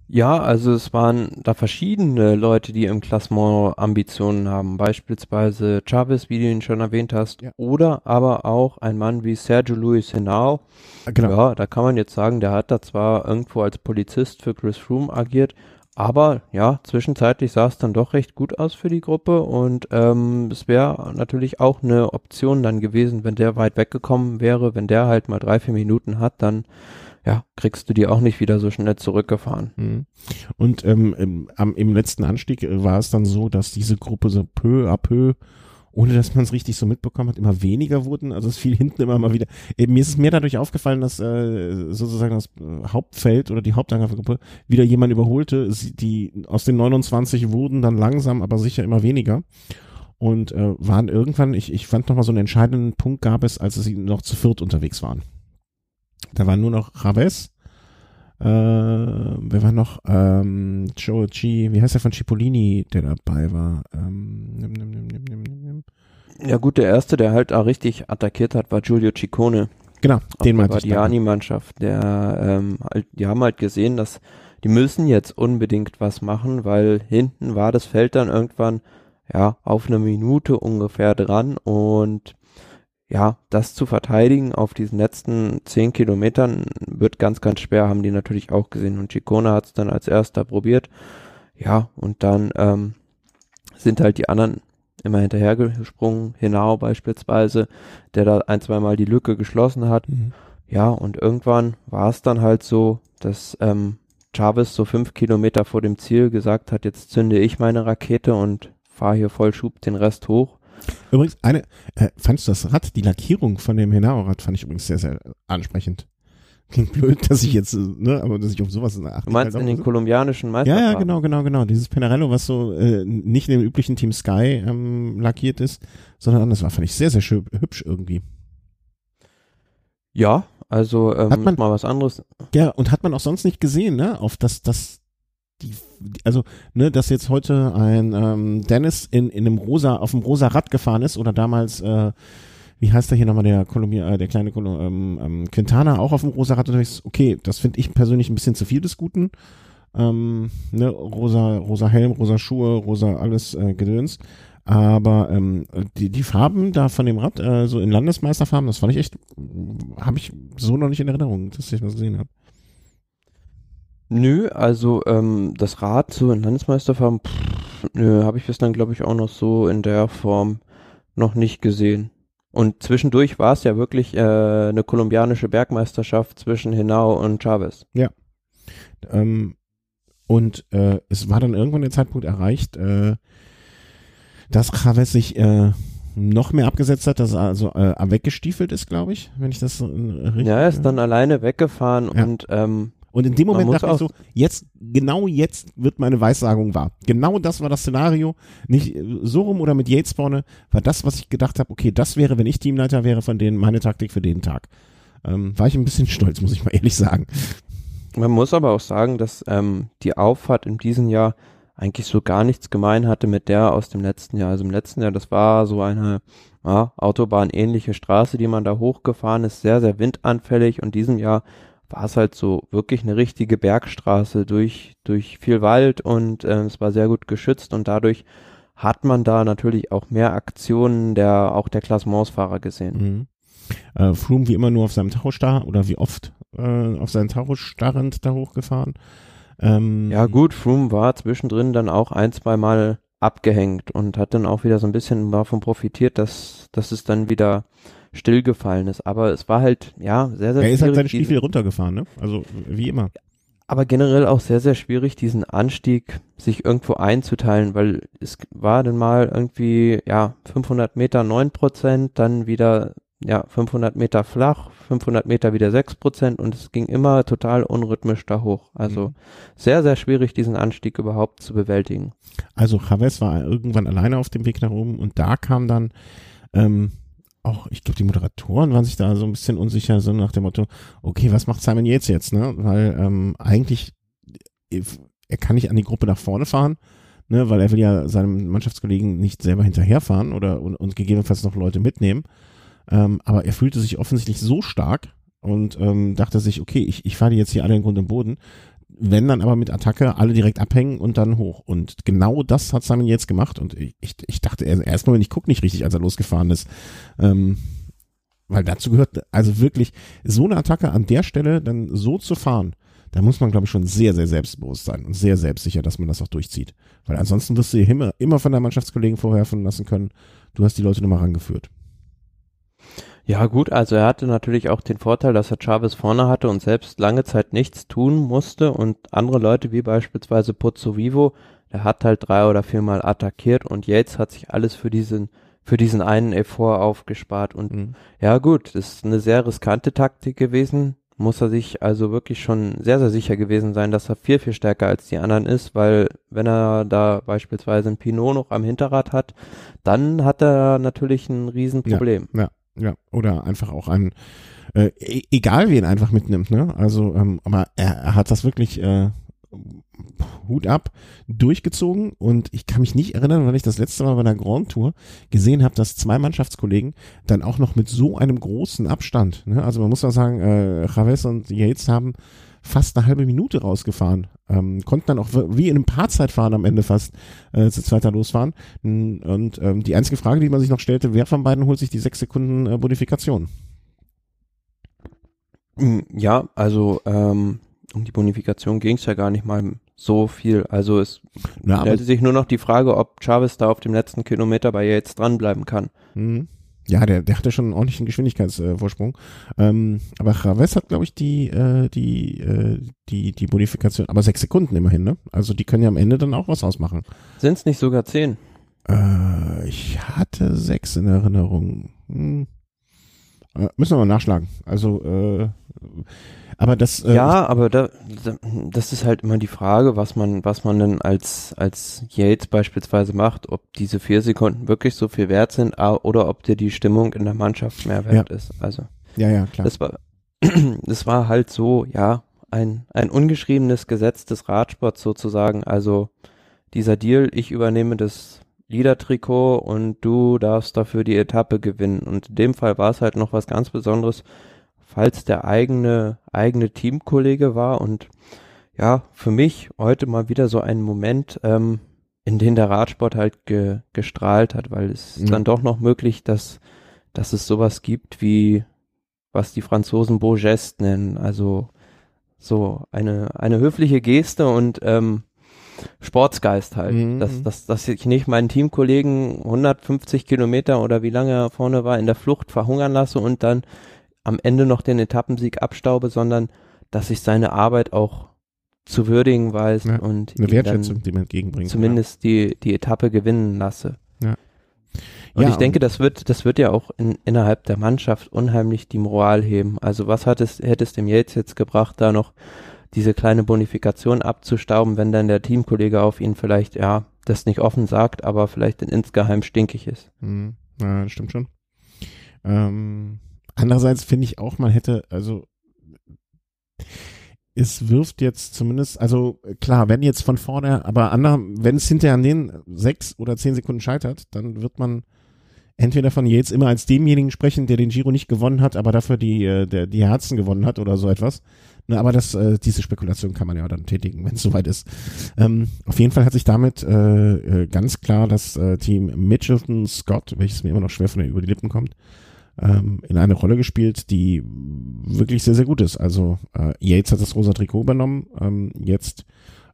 Ja, also es waren da verschiedene Leute, die im Klassement Ambitionen haben. Beispielsweise Chavez, wie du ihn schon erwähnt hast, ja. oder aber auch ein Mann wie Sergio Luis Henao. Genau. Ja, da kann man jetzt sagen, der hat da zwar irgendwo als Polizist für Chris Froome agiert, aber ja, zwischenzeitlich sah es dann doch recht gut aus für die Gruppe und ähm, es wäre natürlich auch eine Option dann gewesen, wenn der weit weggekommen wäre, wenn der halt mal drei, vier Minuten hat, dann ja, kriegst du die auch nicht wieder so schnell zurückgefahren. Mhm.
Und ähm, im, am, im letzten Anstieg äh, war es dann so, dass diese Gruppe so peu à peu, ohne dass man es richtig so mitbekommen hat, immer weniger wurden. Also es fiel hinten immer mal wieder. Äh, mir ist es mehr dadurch aufgefallen, dass äh, sozusagen das Hauptfeld oder die Hauptangriffgruppe wieder jemand überholte. Die aus den 29 wurden dann langsam, aber sicher immer weniger und äh, waren irgendwann, ich, ich fand nochmal so einen entscheidenden Punkt gab es, als sie noch zu viert unterwegs waren. Da war nur noch Chavez. Äh, wer war noch? Ähm, Joe G. Wie heißt der von Cipollini, der dabei war? Ähm, nimm, nimm, nimm, nimm, nimm,
nimm. Ja gut, der erste, der halt auch richtig attackiert hat, war Giulio Ciccone.
Genau,
den meinte ich. Die Ani-Mannschaft, der, ähm, halt, die haben halt gesehen, dass die müssen jetzt unbedingt was machen, weil hinten war das Feld dann irgendwann ja auf eine Minute ungefähr dran und ja, das zu verteidigen auf diesen letzten zehn Kilometern wird ganz, ganz schwer, haben die natürlich auch gesehen. Und Chicone hat es dann als erster probiert. Ja, und dann ähm, sind halt die anderen immer hinterhergesprungen, Hinao beispielsweise, der da ein, zweimal die Lücke geschlossen hat. Mhm. Ja, und irgendwann war es dann halt so, dass ähm, Chavez so fünf Kilometer vor dem Ziel gesagt hat, jetzt zünde ich meine Rakete und fahre hier voll Schub den Rest hoch.
Übrigens, eine, äh, fandst du das Rad, die Lackierung von dem Henao-Rad fand ich übrigens sehr, sehr ansprechend. Klingt blöd, dass ich jetzt, ne, aber dass ich auf sowas
achte. Du meinst halt in den so. kolumbianischen
Meisterfahren? Ja, ja, genau, genau, genau. Dieses Penarello, was so äh, nicht in dem üblichen Team Sky ähm, lackiert ist, sondern anders war, fand ich sehr, sehr schön, hübsch irgendwie.
Ja, also ähm,
hat man,
mal was anderes.
Ja, und hat man auch sonst nicht gesehen, ne? Auf das, das die, also, ne, dass jetzt heute ein ähm, Dennis in, in einem rosa, auf dem rosa Rad gefahren ist oder damals, äh, wie heißt der hier nochmal, der Kolumbia, äh, der kleine Kolum, ähm, ähm, Quintana auch auf dem rosa Rad unterwegs, okay, das finde ich persönlich ein bisschen zu viel des Guten. Ähm, ne, rosa, rosa Helm, rosa Schuhe, rosa alles äh, Gedöns. Aber ähm, die, die Farben da von dem Rad, äh, so in Landesmeisterfarben, das fand ich echt, habe ich so noch nicht in Erinnerung, dass ich das gesehen habe.
Nö, also ähm, das Rad so in Landesmeisterfarben, pff, nö, habe ich bis dann glaube ich auch noch so in der Form noch nicht gesehen. Und zwischendurch war es ja wirklich äh, eine kolumbianische Bergmeisterschaft zwischen Hinao und Chavez.
Ja. Ähm, und äh, es war dann irgendwann der Zeitpunkt erreicht, äh, dass Chavez sich äh, noch mehr abgesetzt hat, dass er also äh, weggestiefelt ist, glaube ich, wenn ich das äh, richtig.
Ja, er ist dann alleine weggefahren
Ja.
und ähm,
Und in dem Moment dachte ich so, jetzt, genau jetzt wird meine Weissagung wahr. Genau das war das Szenario. Nicht äh, so rum oder mit Yates vorne, war das, was ich gedacht habe, okay, das wäre, wenn ich Teamleiter wäre, von denen meine Taktik für den Tag. Ähm, war ich ein bisschen stolz, muss ich mal ehrlich sagen.
Man muss aber auch sagen, dass ähm, die Auffahrt in diesem Jahr eigentlich so gar nichts gemein hatte mit der aus dem letzten Jahr. Also im letzten Jahr, das war so eine ja, Autobahnähnliche Straße, die man da hochgefahren ist, sehr, sehr windanfällig und diesem Jahr war es halt so wirklich eine richtige Bergstraße durch, durch viel Wald und äh, es war sehr gut geschützt und dadurch hat man da natürlich auch mehr Aktionen der, auch der Klassementsfahrer gesehen.
Mhm. Äh, Froome wie immer nur auf seinem Tacho starr oder wie oft äh, auf seinen Tacho starrend da hochgefahren. Ähm,
Ja gut, Froome war zwischendrin dann auch ein, zwei Mal abgehängt und hat dann auch wieder so ein bisschen davon profitiert, dass, dass es dann wieder stillgefallen ist. Aber es war halt, ja, sehr, sehr
Er ist halt seine Stiefel runtergefahren, ne? Also wie immer.
aber generell auch sehr, sehr schwierig, diesen Anstieg sich irgendwo einzuteilen, weil es war dann mal irgendwie, ja, 500 Meter 9 Prozent, dann wieder, ja, 500 Meter flach, 500 Meter wieder 6 Prozent und es ging immer total unrhythmisch da hoch. Also
Mhm.
sehr, sehr schwierig, diesen Anstieg überhaupt zu bewältigen.
Also Chavez war irgendwann alleine auf dem Weg nach oben und da kam dann ähm, auch, ich glaube, die Moderatoren waren sich da so ein bisschen unsicher, so nach dem Motto, okay, was macht Simon Yates jetzt, ne? Weil ähm, eigentlich, äh, er kann nicht an die Gruppe nach vorne fahren, ne, weil er will ja seinem Mannschaftskollegen nicht selber hinterherfahren oder und, und gegebenenfalls noch Leute mitnehmen. Ähm, aber er fühlte sich offensichtlich so stark und ähm, dachte sich, okay, ich, ich fahre die jetzt hier alle in Grund und Boden. Wenn dann aber mit Attacke alle direkt abhängen und dann hoch. Und genau das hat Simon jetzt gemacht. Und ich, ich, dachte er- erstmal, wenn ich guck nicht richtig, als er losgefahren ist. Ähm, weil dazu gehört, also wirklich, so eine Attacke an der Stelle dann so zu fahren, da muss man, glaube ich, schon sehr, sehr selbstbewusst sein und sehr selbstsicher, dass man das auch durchzieht. Weil ansonsten wirst du immer, immer von deinen Mannschaftskollegen vorwerfen lassen können, du hast die Leute nur mal rangeführt.
Ja gut, also er hatte natürlich auch den Vorteil, dass er Chavez vorne hatte und selbst lange Zeit nichts tun musste und andere Leute wie beispielsweise Pozzo Vivo, der hat halt drei oder viermal attackiert und Yates hat sich alles für diesen für diesen einen Effort aufgespart und
Mhm.
ja gut, das ist eine sehr riskante Taktik gewesen, muss er sich also wirklich schon sehr, sehr sicher gewesen sein, dass er viel, viel stärker als die anderen ist, weil wenn er da beispielsweise ein Pinot noch am Hinterrad hat, dann hat er natürlich ein Riesenproblem.
Ja, oder einfach auch ein, äh, e- egal wen einfach mitnimmt, ne? Also, ähm, aber er, er hat das wirklich äh, Hut ab durchgezogen und ich kann mich nicht erinnern, weil ich das letzte Mal bei der Grand Tour gesehen habe, dass zwei Mannschaftskollegen dann auch noch mit so einem großen Abstand, ne? Also man muss mal sagen, äh, Chavez und Yates haben fast eine halbe Minute rausgefahren. Ähm, konnten dann auch wie in einem Paarzeitfahren am Ende fast äh, zu zweiter losfahren. Mm, Und ähm, die einzige Frage, die man sich noch stellte, wer von beiden holt sich die sechs Sekunden äh, Bonifikation?
Mm, Ja, also ähm, um die Bonifikation ging es ja gar nicht mal so viel. Also es
Na,
stellte sich nur noch die Frage, ob Chavez da auf dem letzten Kilometer bei Yates dranbleiben kann.
Mhm. Ja, der, der hatte schon einen ordentlichen Geschwindigkeitsvorsprung. Ähm, aber Chavez hat, glaube ich, die, äh, die, äh, die, die Bonifikation, aber sechs Sekunden immerhin, ne? Also die können ja am Ende dann auch was ausmachen.
Sind es nicht sogar zehn?
Äh, ich hatte sechs in Erinnerung. Hm. Äh, müssen wir mal nachschlagen. Also, äh, aber das. Äh,
ja, aber da, da, das ist halt immer die Frage, was man, was man denn als, als Yates beispielsweise macht, ob diese vier Sekunden wirklich so viel wert sind oder ob dir die Stimmung in der Mannschaft mehr wert ist. Also
Ja, ja, klar.
das war, das war halt so, ja, ein, ein ungeschriebenes Gesetz des Radsports sozusagen. Also dieser Deal, ich übernehme das Leader-Trikot und du darfst dafür die Etappe gewinnen. Und in dem Fall war es halt noch was ganz Besonderes, falls der eigene, eigene Teamkollege war. Und ja, für mich heute mal wieder so ein Moment, ähm, in den der Radsport halt ge, gestrahlt hat, weil es ist
Ja.
dann doch noch möglich, dass, dass es sowas gibt wie, was die Franzosen Beau Geste nennen, also so eine, eine höfliche Geste und ähm, Sportsgeist halt,
Mhm.
dass, dass, dass ich nicht meinen Teamkollegen 150 Kilometer oder wie lange er vorne war in der Flucht verhungern lasse und dann am Ende noch den Etappensieg abstaube, sondern dass ich seine Arbeit auch zu würdigen weiß
Ja,
und
Eine
ihm
Wertschätzung, die man entgegenbringt.
zumindest die, die Etappe gewinnen lasse.
Ja.
Und
Ja,
ich denke, das wird, das wird ja auch in, innerhalb der Mannschaft unheimlich die Moral heben. Also was hat es, hätte es dem Yates jetzt gebracht, da noch diese kleine Bonifikation abzustauben, wenn dann der Teamkollege auf ihn vielleicht, ja, das nicht offen sagt, aber vielleicht in insgeheim stinkig ist.
Mhm. Ja, das stimmt schon. Ähm, andererseits finde ich auch, man hätte, also es wirft jetzt zumindest, also klar, wenn jetzt von vorne, aber ander, wenn es hinterher an den sechs oder zehn Sekunden scheitert, dann wird man entweder von Yates immer als demjenigen sprechen, der den Giro nicht gewonnen hat, aber dafür die, äh, der, die Herzen gewonnen hat oder so etwas. Ne, aber das, äh, diese Spekulation kann man ja dann tätigen, wenn es soweit ist. Ähm, auf jeden Fall hat sich damit äh, äh, ganz klar das äh, Team Mitchelton Scott, welches mir immer noch schwer von der über die Lippen kommt, ähm, in eine Rolle gespielt, die wirklich sehr, sehr gut ist. Also äh, Yates hat das rosa Trikot übernommen. Ähm, jetzt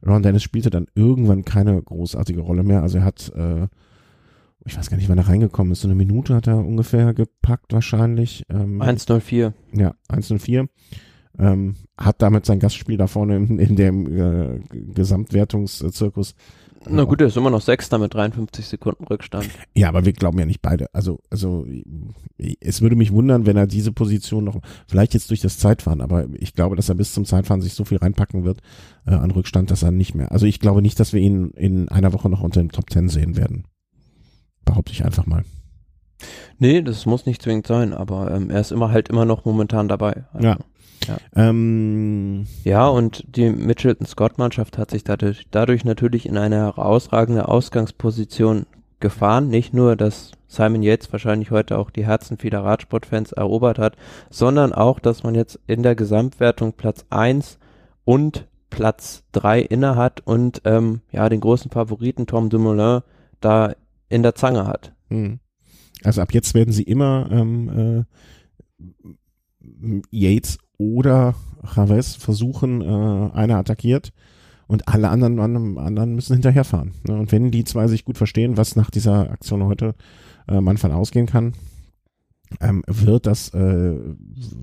Ron Dennis spielte dann irgendwann keine großartige Rolle mehr. Also er hat, äh, ich weiß gar nicht, wann er reingekommen ist. So eine Minute hat er ungefähr gepackt wahrscheinlich. Ähm,
104.
ja, 104. Ähm, hat damit sein Gastspiel da vorne in, in dem äh, Gesamtwertungszirkus.
Na gut, er ist immer noch Sechster mit 53 Sekunden Rückstand.
Ja, aber wir glauben ja nicht beide. Also, also es würde mich wundern, wenn er diese Position noch, vielleicht jetzt durch das Zeitfahren, aber ich glaube, dass er bis zum Zeitfahren sich so viel reinpacken wird äh, an Rückstand, dass er nicht mehr. Also ich glaube nicht, dass wir ihn in einer Woche noch unter dem Top Ten sehen werden. Behaupte ich einfach mal.
Nee, das muss nicht zwingend sein, aber ähm, er ist immer halt immer noch momentan dabei. Also,
Ja. Ähm,
Ja, und die Mitchelton-Scott-Mannschaft hat sich dadurch, dadurch natürlich in eine herausragende Ausgangsposition gefahren. Nicht nur, dass Simon Yates wahrscheinlich heute auch die Herzen vieler Radsportfans erobert hat, sondern auch, dass man jetzt in der Gesamtwertung Platz 1 und Platz 3 inne hat und ähm, ja, den großen Favoriten Tom Dumoulin da in der Zange hat.
hm. also ab jetzt werden sie immer ähm, äh, Yates oder Chavez versuchen, äh, einer attackiert und alle anderen, anderen, müssen hinterherfahren. Ne? Und wenn die zwei sich gut verstehen, was nach dieser Aktion heute äh, man von ausgehen kann, ähm, wird das äh,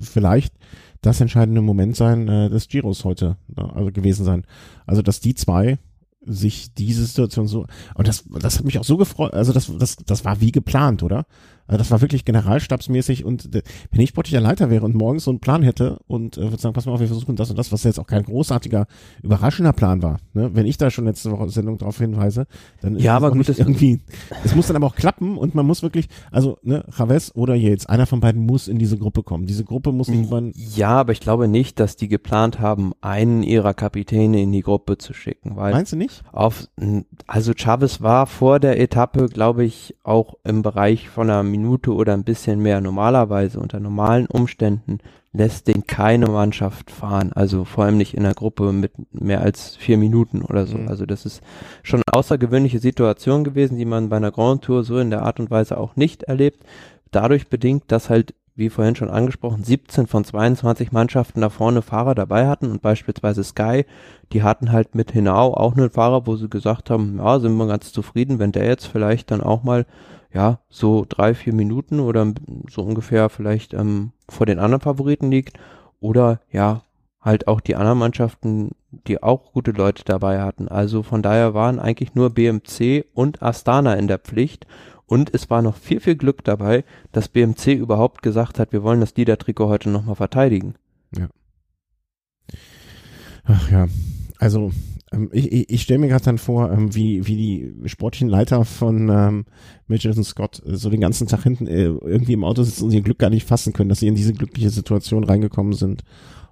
vielleicht das entscheidende Moment sein äh, des Giros heute, ne? also gewesen sein. Also dass die zwei sich diese Situation so und das das hat mich auch so gefreut also das das das war wie geplant oder also das war wirklich generalstabsmäßig und äh, wenn ich sportlicher Leiter wäre und morgens so einen Plan hätte und äh, würde sagen pass mal auf wir versuchen das und das was jetzt auch kein großartiger überraschender Plan war ne? wenn ich da schon letzte Woche Sendung darauf hinweise dann ist
Ja,
es
aber gut,
irgendwie es muss dann aber auch klappen und man muss wirklich also ne Chavez oder Yates einer von beiden muss in diese Gruppe kommen diese Gruppe muss irgendwann
Ja, aber ich glaube nicht, dass die geplant haben, einen ihrer Kapitäne in die Gruppe zu schicken, weil
meinst du nicht
auf, also Chavez war vor der Etappe, glaube ich, auch im Bereich von einer Minute oder ein bisschen mehr. Normalerweise unter normalen Umständen lässt den keine Mannschaft fahren. Also vor allem nicht in einer Gruppe mit mehr als vier Minuten oder so.
Mhm.
Also das ist schon eine außergewöhnliche Situation gewesen, die man bei einer Grand Tour so in der Art und Weise auch nicht erlebt. Dadurch bedingt, dass halt wie vorhin schon angesprochen, 17 von 22 Mannschaften da vorne Fahrer dabei hatten und beispielsweise Sky, die hatten halt mit Hinau auch einen Fahrer, wo sie gesagt haben, ja, sind wir ganz zufrieden, wenn der jetzt vielleicht dann auch mal, ja, so drei, vier Minuten oder so ungefähr vielleicht ähm, vor den anderen Favoriten liegt oder ja, halt auch die anderen Mannschaften, die auch gute Leute dabei hatten. Also von daher waren eigentlich nur BMC und Astana in der Pflicht und es war noch viel, viel Glück dabei, dass BMC überhaupt gesagt hat, wir wollen das Liedertrikot heute nochmal verteidigen.
Ach ja, also ich, ich, ich stelle mir gerade dann vor, ähm, wie, wie die sportlichen Leiter von ähm, Mitchelton Scott äh, so den ganzen Tag hinten äh, irgendwie im Auto sitzen und ihr Glück gar nicht fassen können, dass sie in diese glückliche Situation reingekommen sind.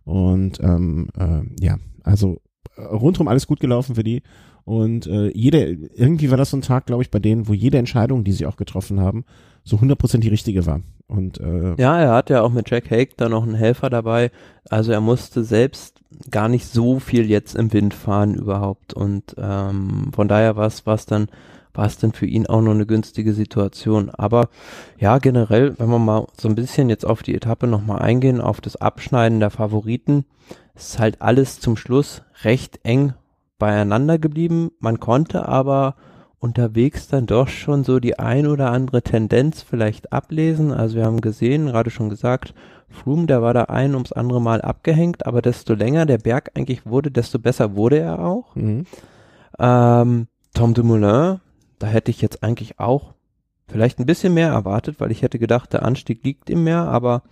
Und ähm, äh, ja, also äh, rundherum alles gut gelaufen für die. Und äh, jede, irgendwie war das so ein Tag, glaube ich, bei denen, wo jede Entscheidung, die sie auch getroffen haben, so 100% die richtige war. Und äh,
Ja, er hat ja auch mit Jack Hake da noch einen Helfer dabei. Also er musste selbst gar nicht so viel jetzt im Wind fahren überhaupt. Und ähm, von daher war es dann war es dann für ihn auch noch eine günstige Situation. Aber ja, generell, wenn wir mal so ein bisschen jetzt auf die Etappe nochmal eingehen, auf das Abschneiden der Favoriten, ist halt alles zum Schluss recht eng beieinander geblieben. Man konnte aber unterwegs dann doch schon so die ein oder andere Tendenz vielleicht ablesen. Also wir haben gesehen, gerade schon gesagt, Froome, der war da ein ums andere Mal abgehängt, aber desto länger der Berg eigentlich wurde, desto besser wurde er auch. Mhm. Ähm, Tom Dumoulin, da hätte ich jetzt eigentlich auch vielleicht ein bisschen mehr erwartet, weil ich hätte gedacht, der Anstieg liegt ihm mehr, aber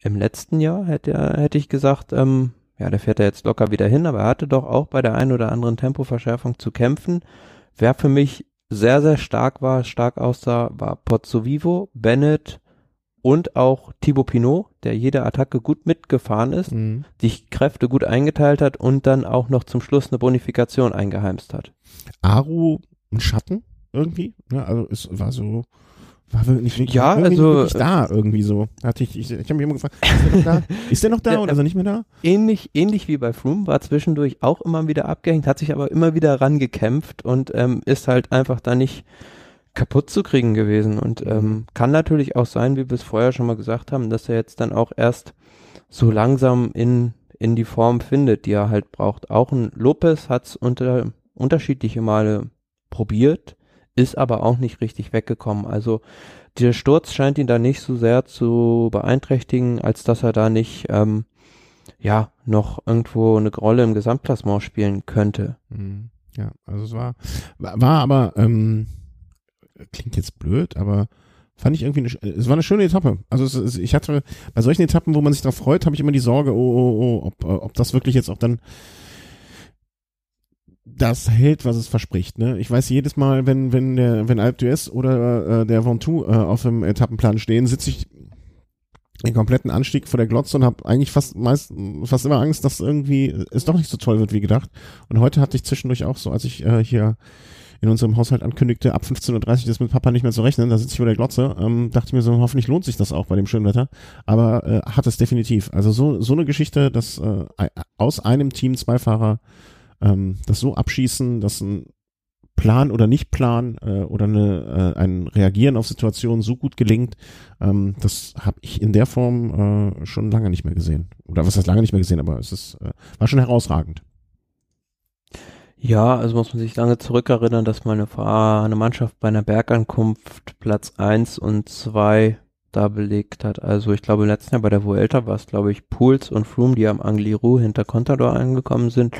im letzten Jahr hätte, hätte ich gesagt, ähm, ja, der fährt er jetzt locker wieder hin, aber er hatte doch auch bei der ein oder anderen Tempoverschärfung zu kämpfen. Wer für mich sehr, sehr stark war, stark aussah, war Pozzo Vivo, Bennett und auch Thibaut Pinot, der jede Attacke gut mitgefahren ist, mhm. die Kräfte gut eingeteilt hat und dann auch noch zum Schluss eine Bonifikation eingeheimst hat.
Aru ein Schatten irgendwie, ne? also es war so war wirklich, wirklich,
ja,
irgendwie
also,
wirklich da irgendwie so. Hatte ich, ich, ich habe mich immer gefragt, ist der noch da? Ist der noch da oder ist er nicht mehr da?
Ähnlich, ähnlich wie bei Froome, war zwischendurch auch immer wieder abgehängt, hat sich aber immer wieder rangekämpft und ähm, ist halt einfach da nicht kaputt zu kriegen gewesen. Und ähm, kann natürlich auch sein, wie wir es vorher schon mal gesagt haben, dass er jetzt dann auch erst so langsam in, in die Form findet, die er halt braucht. Auch ein Lopez hat es unter unterschiedliche Male probiert ist aber auch nicht richtig weggekommen. Also der Sturz scheint ihn da nicht so sehr zu beeinträchtigen, als dass er da nicht ähm, ja noch irgendwo eine Rolle im Gesamtklassement spielen könnte.
Mhm. Ja, also es war war aber ähm, klingt jetzt blöd, aber fand ich irgendwie eine, es war eine schöne Etappe. Also es, es, ich hatte bei solchen Etappen, wo man sich darauf freut, habe ich immer die Sorge, oh, oh, oh, ob, ob das wirklich jetzt auch dann das hält, was es verspricht. Ne? Ich weiß jedes Mal, wenn wenn der wenn Alp d'Huez oder äh, der Ventoux äh, auf dem Etappenplan stehen, sitze ich den kompletten Anstieg vor der Glotze und habe eigentlich fast meist fast immer Angst, dass irgendwie es doch nicht so toll wird wie gedacht. Und heute hatte ich zwischendurch auch so, als ich äh, hier in unserem Haushalt ankündigte, ab 15.30 Uhr das mit Papa nicht mehr zu rechnen, da sitze ich vor der Glotze, ähm, dachte ich mir so, hoffentlich lohnt sich das auch bei dem schönen Wetter. Aber äh, hat es definitiv. Also so, so eine Geschichte, dass äh, aus einem Team zwei Fahrer ähm, das so abschießen, dass ein Plan oder Nicht-Plan äh, oder eine, äh, ein Reagieren auf Situationen so gut gelingt, ähm, das habe ich in der Form äh, schon lange nicht mehr gesehen. Oder was heißt lange nicht mehr gesehen, aber es ist, äh, war schon herausragend.
Ja, also muss man sich lange zurückerinnern, dass mal eine, eine Mannschaft bei einer Bergankunft Platz eins und zwei da belegt hat. Also ich glaube im letzten Jahr bei der Vuelta war es glaube ich Pools und Froome, die am Angliru hinter Contador angekommen sind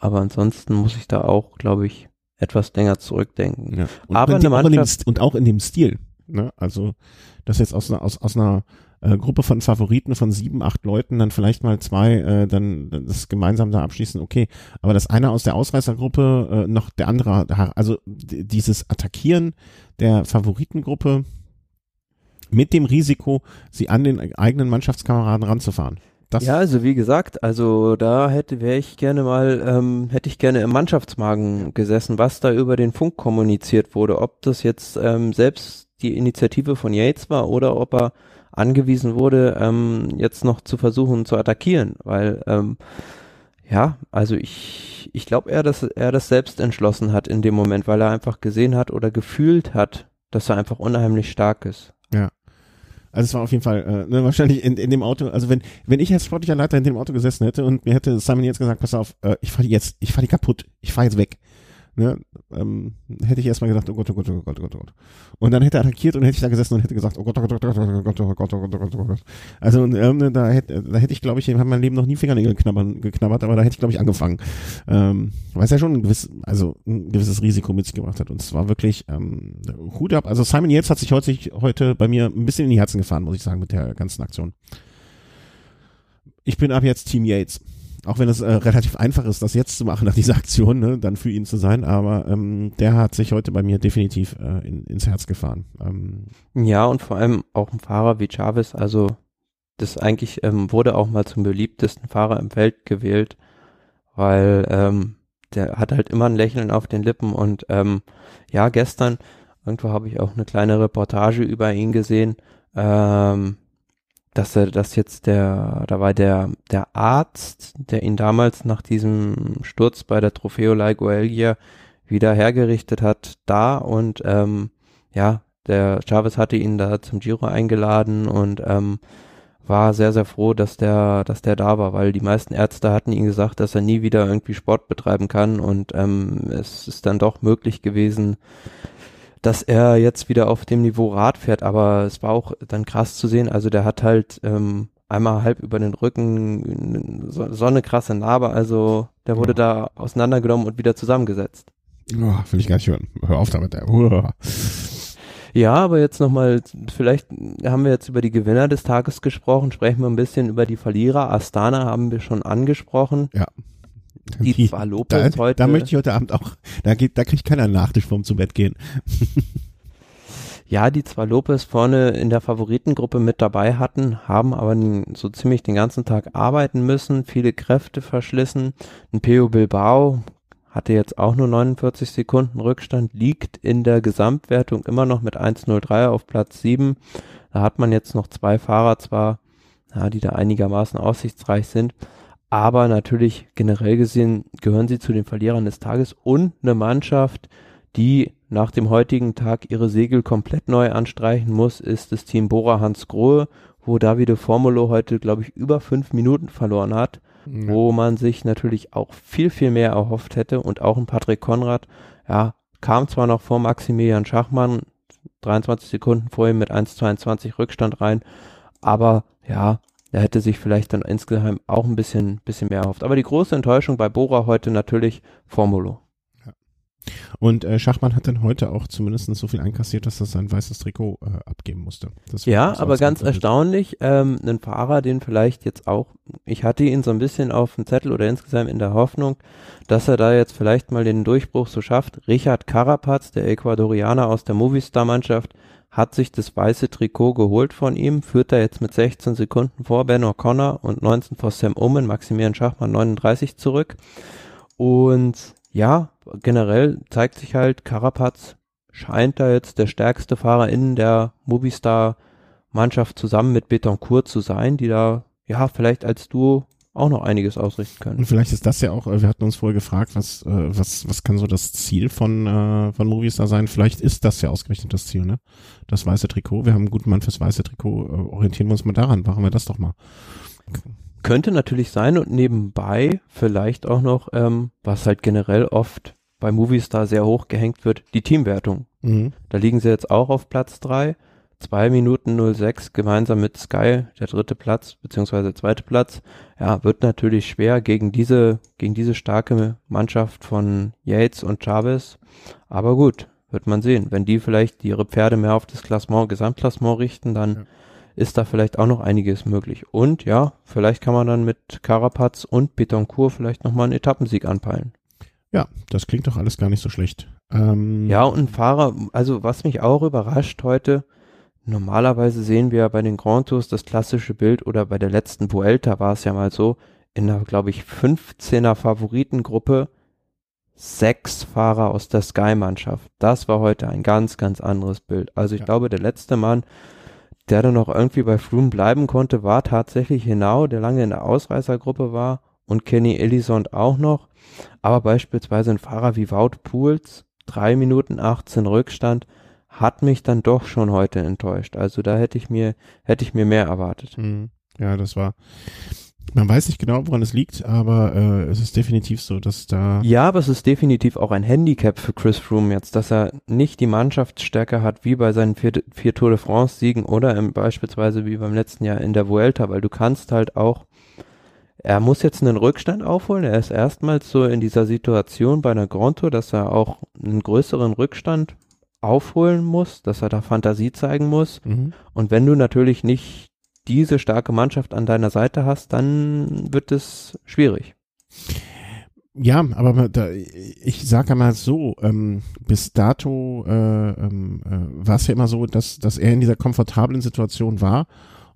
aber ansonsten muss ich da auch, glaube ich, etwas länger zurückdenken.
Ja. Und aber eine Mannschaft, auch und auch in dem Stil. Ne? Also das jetzt aus einer, aus, aus einer äh, Gruppe von Favoriten von sieben, acht Leuten dann vielleicht mal zwei äh, dann das gemeinsam da abschließen, okay. Aber das eine aus der Ausreißergruppe, äh, noch der andere, also dieses Attackieren der Favoritengruppe mit dem Risiko, sie an den eigenen Mannschaftskameraden ranzufahren.
Das ja, also wie gesagt, also da hätte wäre ich gerne mal, ähm, hätte ich gerne im Mannschaftsmagen gesessen, was da über den Funk kommuniziert wurde, ob das jetzt ähm, selbst die Initiative von Yates war oder ob er angewiesen wurde, ähm, jetzt noch zu versuchen zu attackieren, weil ähm, ja, also ich, ich glaube eher, dass er das selbst entschlossen hat in dem Moment, weil er einfach gesehen hat oder gefühlt hat, dass er einfach unheimlich stark ist.
Ja. Also es war auf jeden Fall äh, ne, wahrscheinlich in, in dem Auto, also wenn wenn ich als sportlicher Leiter in dem Auto gesessen hätte und mir hätte Simon jetzt gesagt, pass auf, äh, ich fahre jetzt, ich fahre die kaputt, ich fahre jetzt weg, ne, ähm, hätte ich erstmal gedacht, oh Gott, oh Gott, oh Gott, oh Gott, oh Gott. Und dann hätte er attackiert und hätte ich da gesessen und hätte gesagt, oh Gott, oh Gott, oh Gott, oh Gott, oh Gott, oh Gott, oh Gott, oh Gott. Also ähm, da hätte, da hätte ich, glaube ich, habe mein Leben noch nie Fingernägel knabbern, geknabbert, aber da hätte ich, glaube ich, angefangen. Ähm, weil es ja schon ein gewiss, also ein gewisses Risiko mit sich gebracht hat. Und es war wirklich ähm, Hut ab. Also Simon Yates hat sich heute, heute bei mir ein bisschen in die Herzen gefahren, muss ich sagen, mit der ganzen Aktion. Ich bin ab jetzt Team Yates auch wenn es äh, relativ einfach ist, das jetzt zu machen nach dieser Aktion, ne, dann für ihn zu sein, aber ähm, der hat sich heute bei mir definitiv äh, in, ins Herz gefahren. Ähm,
ja, und vor allem auch ein Fahrer wie Chavez, also das eigentlich ähm, wurde auch mal zum beliebtesten Fahrer im Feld gewählt, weil ähm, der hat halt immer ein Lächeln auf den Lippen. Und ähm, ja, gestern irgendwo habe ich auch eine kleine Reportage über ihn gesehen, ähm, dass er das jetzt der, da war der, der Arzt, der ihn damals nach diesem Sturz bei der Trofeo Laiguelgia wieder hergerichtet hat, da und ähm, ja, der Chavez hatte ihn da zum Giro eingeladen und ähm, war sehr, sehr froh, dass der, dass der da war, weil die meisten Ärzte hatten ihm gesagt, dass er nie wieder irgendwie Sport betreiben kann und ähm, es ist dann doch möglich gewesen, dass er jetzt wieder auf dem Niveau Rad fährt, aber es war auch dann krass zu sehen, also der hat halt ähm, einmal halb über den Rücken so, so eine krasse Narbe, also der wurde ja. da auseinandergenommen und wieder zusammengesetzt.
Oh, will ich gar nicht hören. Hör auf damit.
Ja, aber jetzt nochmal, vielleicht haben wir jetzt über die Gewinner des Tages gesprochen, sprechen wir ein bisschen über die Verlierer. Astana haben wir schon angesprochen.
Ja.
Die, die zwar Lopez
da,
heute.
Da möchte ich heute Abend auch, da geht, da kriegt keiner Nachtisch vorm zu Bett gehen.
ja, die zwar Lopez vorne in der Favoritengruppe mit dabei hatten, haben aber so ziemlich den ganzen Tag arbeiten müssen, viele Kräfte verschlissen. Ein Peo Bilbao hatte jetzt auch nur 49 Sekunden Rückstand, liegt in der Gesamtwertung immer noch mit 1.03 auf Platz 7. Da hat man jetzt noch zwei Fahrer zwar, ja, die da einigermaßen aussichtsreich sind, aber natürlich generell gesehen gehören sie zu den Verlierern des Tages und eine Mannschaft, die nach dem heutigen Tag ihre Segel komplett neu anstreichen muss, ist das Team Bora Hans Grohe, wo Davide Formulo heute, glaube ich, über fünf Minuten verloren hat ja. wo man sich natürlich auch viel, viel mehr erhofft hätte und auch ein Patrick Konrad, ja, kam zwar noch vor Maximilian Schachmann, 23 Sekunden vor ihm mit 1,22 Rückstand rein, aber ja, er hätte sich vielleicht dann insgeheim auch ein bisschen, bisschen mehr erhofft. Aber die große Enttäuschung bei Bora heute natürlich Formulo.
Und äh, Schachmann hat dann heute auch zumindest so viel einkassiert, dass er sein weißes Trikot äh, abgeben musste.
ja, aber ganz erstaunlich, ähm, ein Fahrer, den vielleicht jetzt auch, ich hatte ihn so ein bisschen auf dem Zettel oder insgesamt in der Hoffnung, dass er da jetzt vielleicht mal den Durchbruch so schafft. Richard Carapaz, der Ecuadorianer aus der Movistar-Mannschaft, hat sich das weiße Trikot geholt von ihm, führt er jetzt mit 16 Sekunden vor Ben O'Connor und 19 vor Sam Omen, Maximilian Schachmann 39 zurück. Und ja, generell zeigt sich halt, Carapaz scheint da jetzt der stärkste Fahrer in der Movistar-Mannschaft zusammen mit Betancourt zu sein, die da, ja, vielleicht als Duo auch noch einiges ausrichten können.
Und vielleicht ist das ja auch, äh, wir hatten uns vorher gefragt, was, äh, was, was kann so das Ziel von, äh, von Movistar sein? Vielleicht ist das ja ausgerechnet das Ziel, ne? Das weiße Trikot. Wir haben einen guten Mann fürs weiße Trikot. Orientieren wir uns mal daran. Machen wir das doch mal.
Könnte natürlich sein und nebenbei vielleicht auch noch, ähm, was halt generell oft bei Movistar sehr hoch gehängt wird, die Teamwertung. Mhm. Da liegen sie jetzt auch auf Platz drei, zwei Minuten 06 gemeinsam mit Sky, der dritte Platz, beziehungsweise zweite Platz. Ja, wird natürlich schwer gegen diese, gegen diese starke Mannschaft von Yates und Chavez. Aber gut, wird man sehen. Wenn die vielleicht ihre Pferde mehr auf das Klassement, Gesamtklassement richten, dann ja ist da vielleicht auch noch einiges möglich. Und ja, vielleicht kann man dann mit Carapaz und Betoncourt vielleicht nochmal einen Etappensieg anpeilen.
Ja, das klingt doch alles gar nicht so schlecht. Ähm
ja, und ein Fahrer, also was mich auch überrascht heute, normalerweise sehen wir bei den Grand Tours das klassische Bild oder bei der letzten Vuelta war es ja mal so, in einer, glaube ich, 15er Favoritengruppe sechs Fahrer aus der Sky-Mannschaft. Das war heute ein ganz, ganz anderes Bild. Also ich ja. glaube, der letzte Mann, der dann noch irgendwie bei Froome bleiben konnte, war tatsächlich Hinau, der lange in der Ausreißergruppe war und Kenny Elizond auch noch. Aber beispielsweise ein Fahrer wie Wout Pools, drei Minuten 18 Rückstand, hat mich dann doch schon heute enttäuscht. Also da hätte ich mir, hätte ich mir mehr erwartet.
Mhm. Ja, das war, man weiß nicht genau, woran es liegt, aber äh, es ist definitiv so, dass da.
Ja, aber es ist definitiv auch ein Handicap für Chris Froome jetzt, dass er nicht die Mannschaftsstärke hat wie bei seinen vier, vier Tour de France Siegen oder im, beispielsweise wie beim letzten Jahr in der Vuelta, weil du kannst halt auch, er muss jetzt einen Rückstand aufholen. Er ist erstmals so in dieser Situation bei einer Grand Tour, dass er auch einen größeren Rückstand aufholen muss, dass er da Fantasie zeigen muss. Mhm. Und wenn du natürlich nicht diese starke Mannschaft an deiner Seite hast, dann wird es schwierig.
Ja, aber da, ich sage mal so, ähm, bis dato äh, ähm, äh, war es ja immer so, dass, dass er in dieser komfortablen Situation war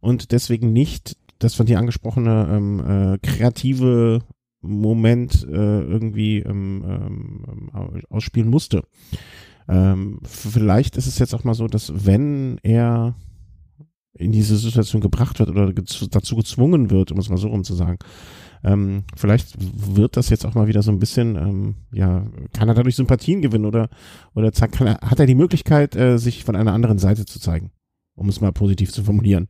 und deswegen nicht das von dir angesprochene ähm, äh, kreative Moment äh, irgendwie ähm, ähm, ausspielen musste. Ähm, vielleicht ist es jetzt auch mal so, dass wenn er in diese Situation gebracht wird oder dazu gezwungen wird, um es mal so rum zu sagen. Ähm, vielleicht wird das jetzt auch mal wieder so ein bisschen, ähm, ja, kann er dadurch Sympathien gewinnen oder, oder kann er, hat er die Möglichkeit, äh, sich von einer anderen Seite zu zeigen, um es mal positiv zu formulieren.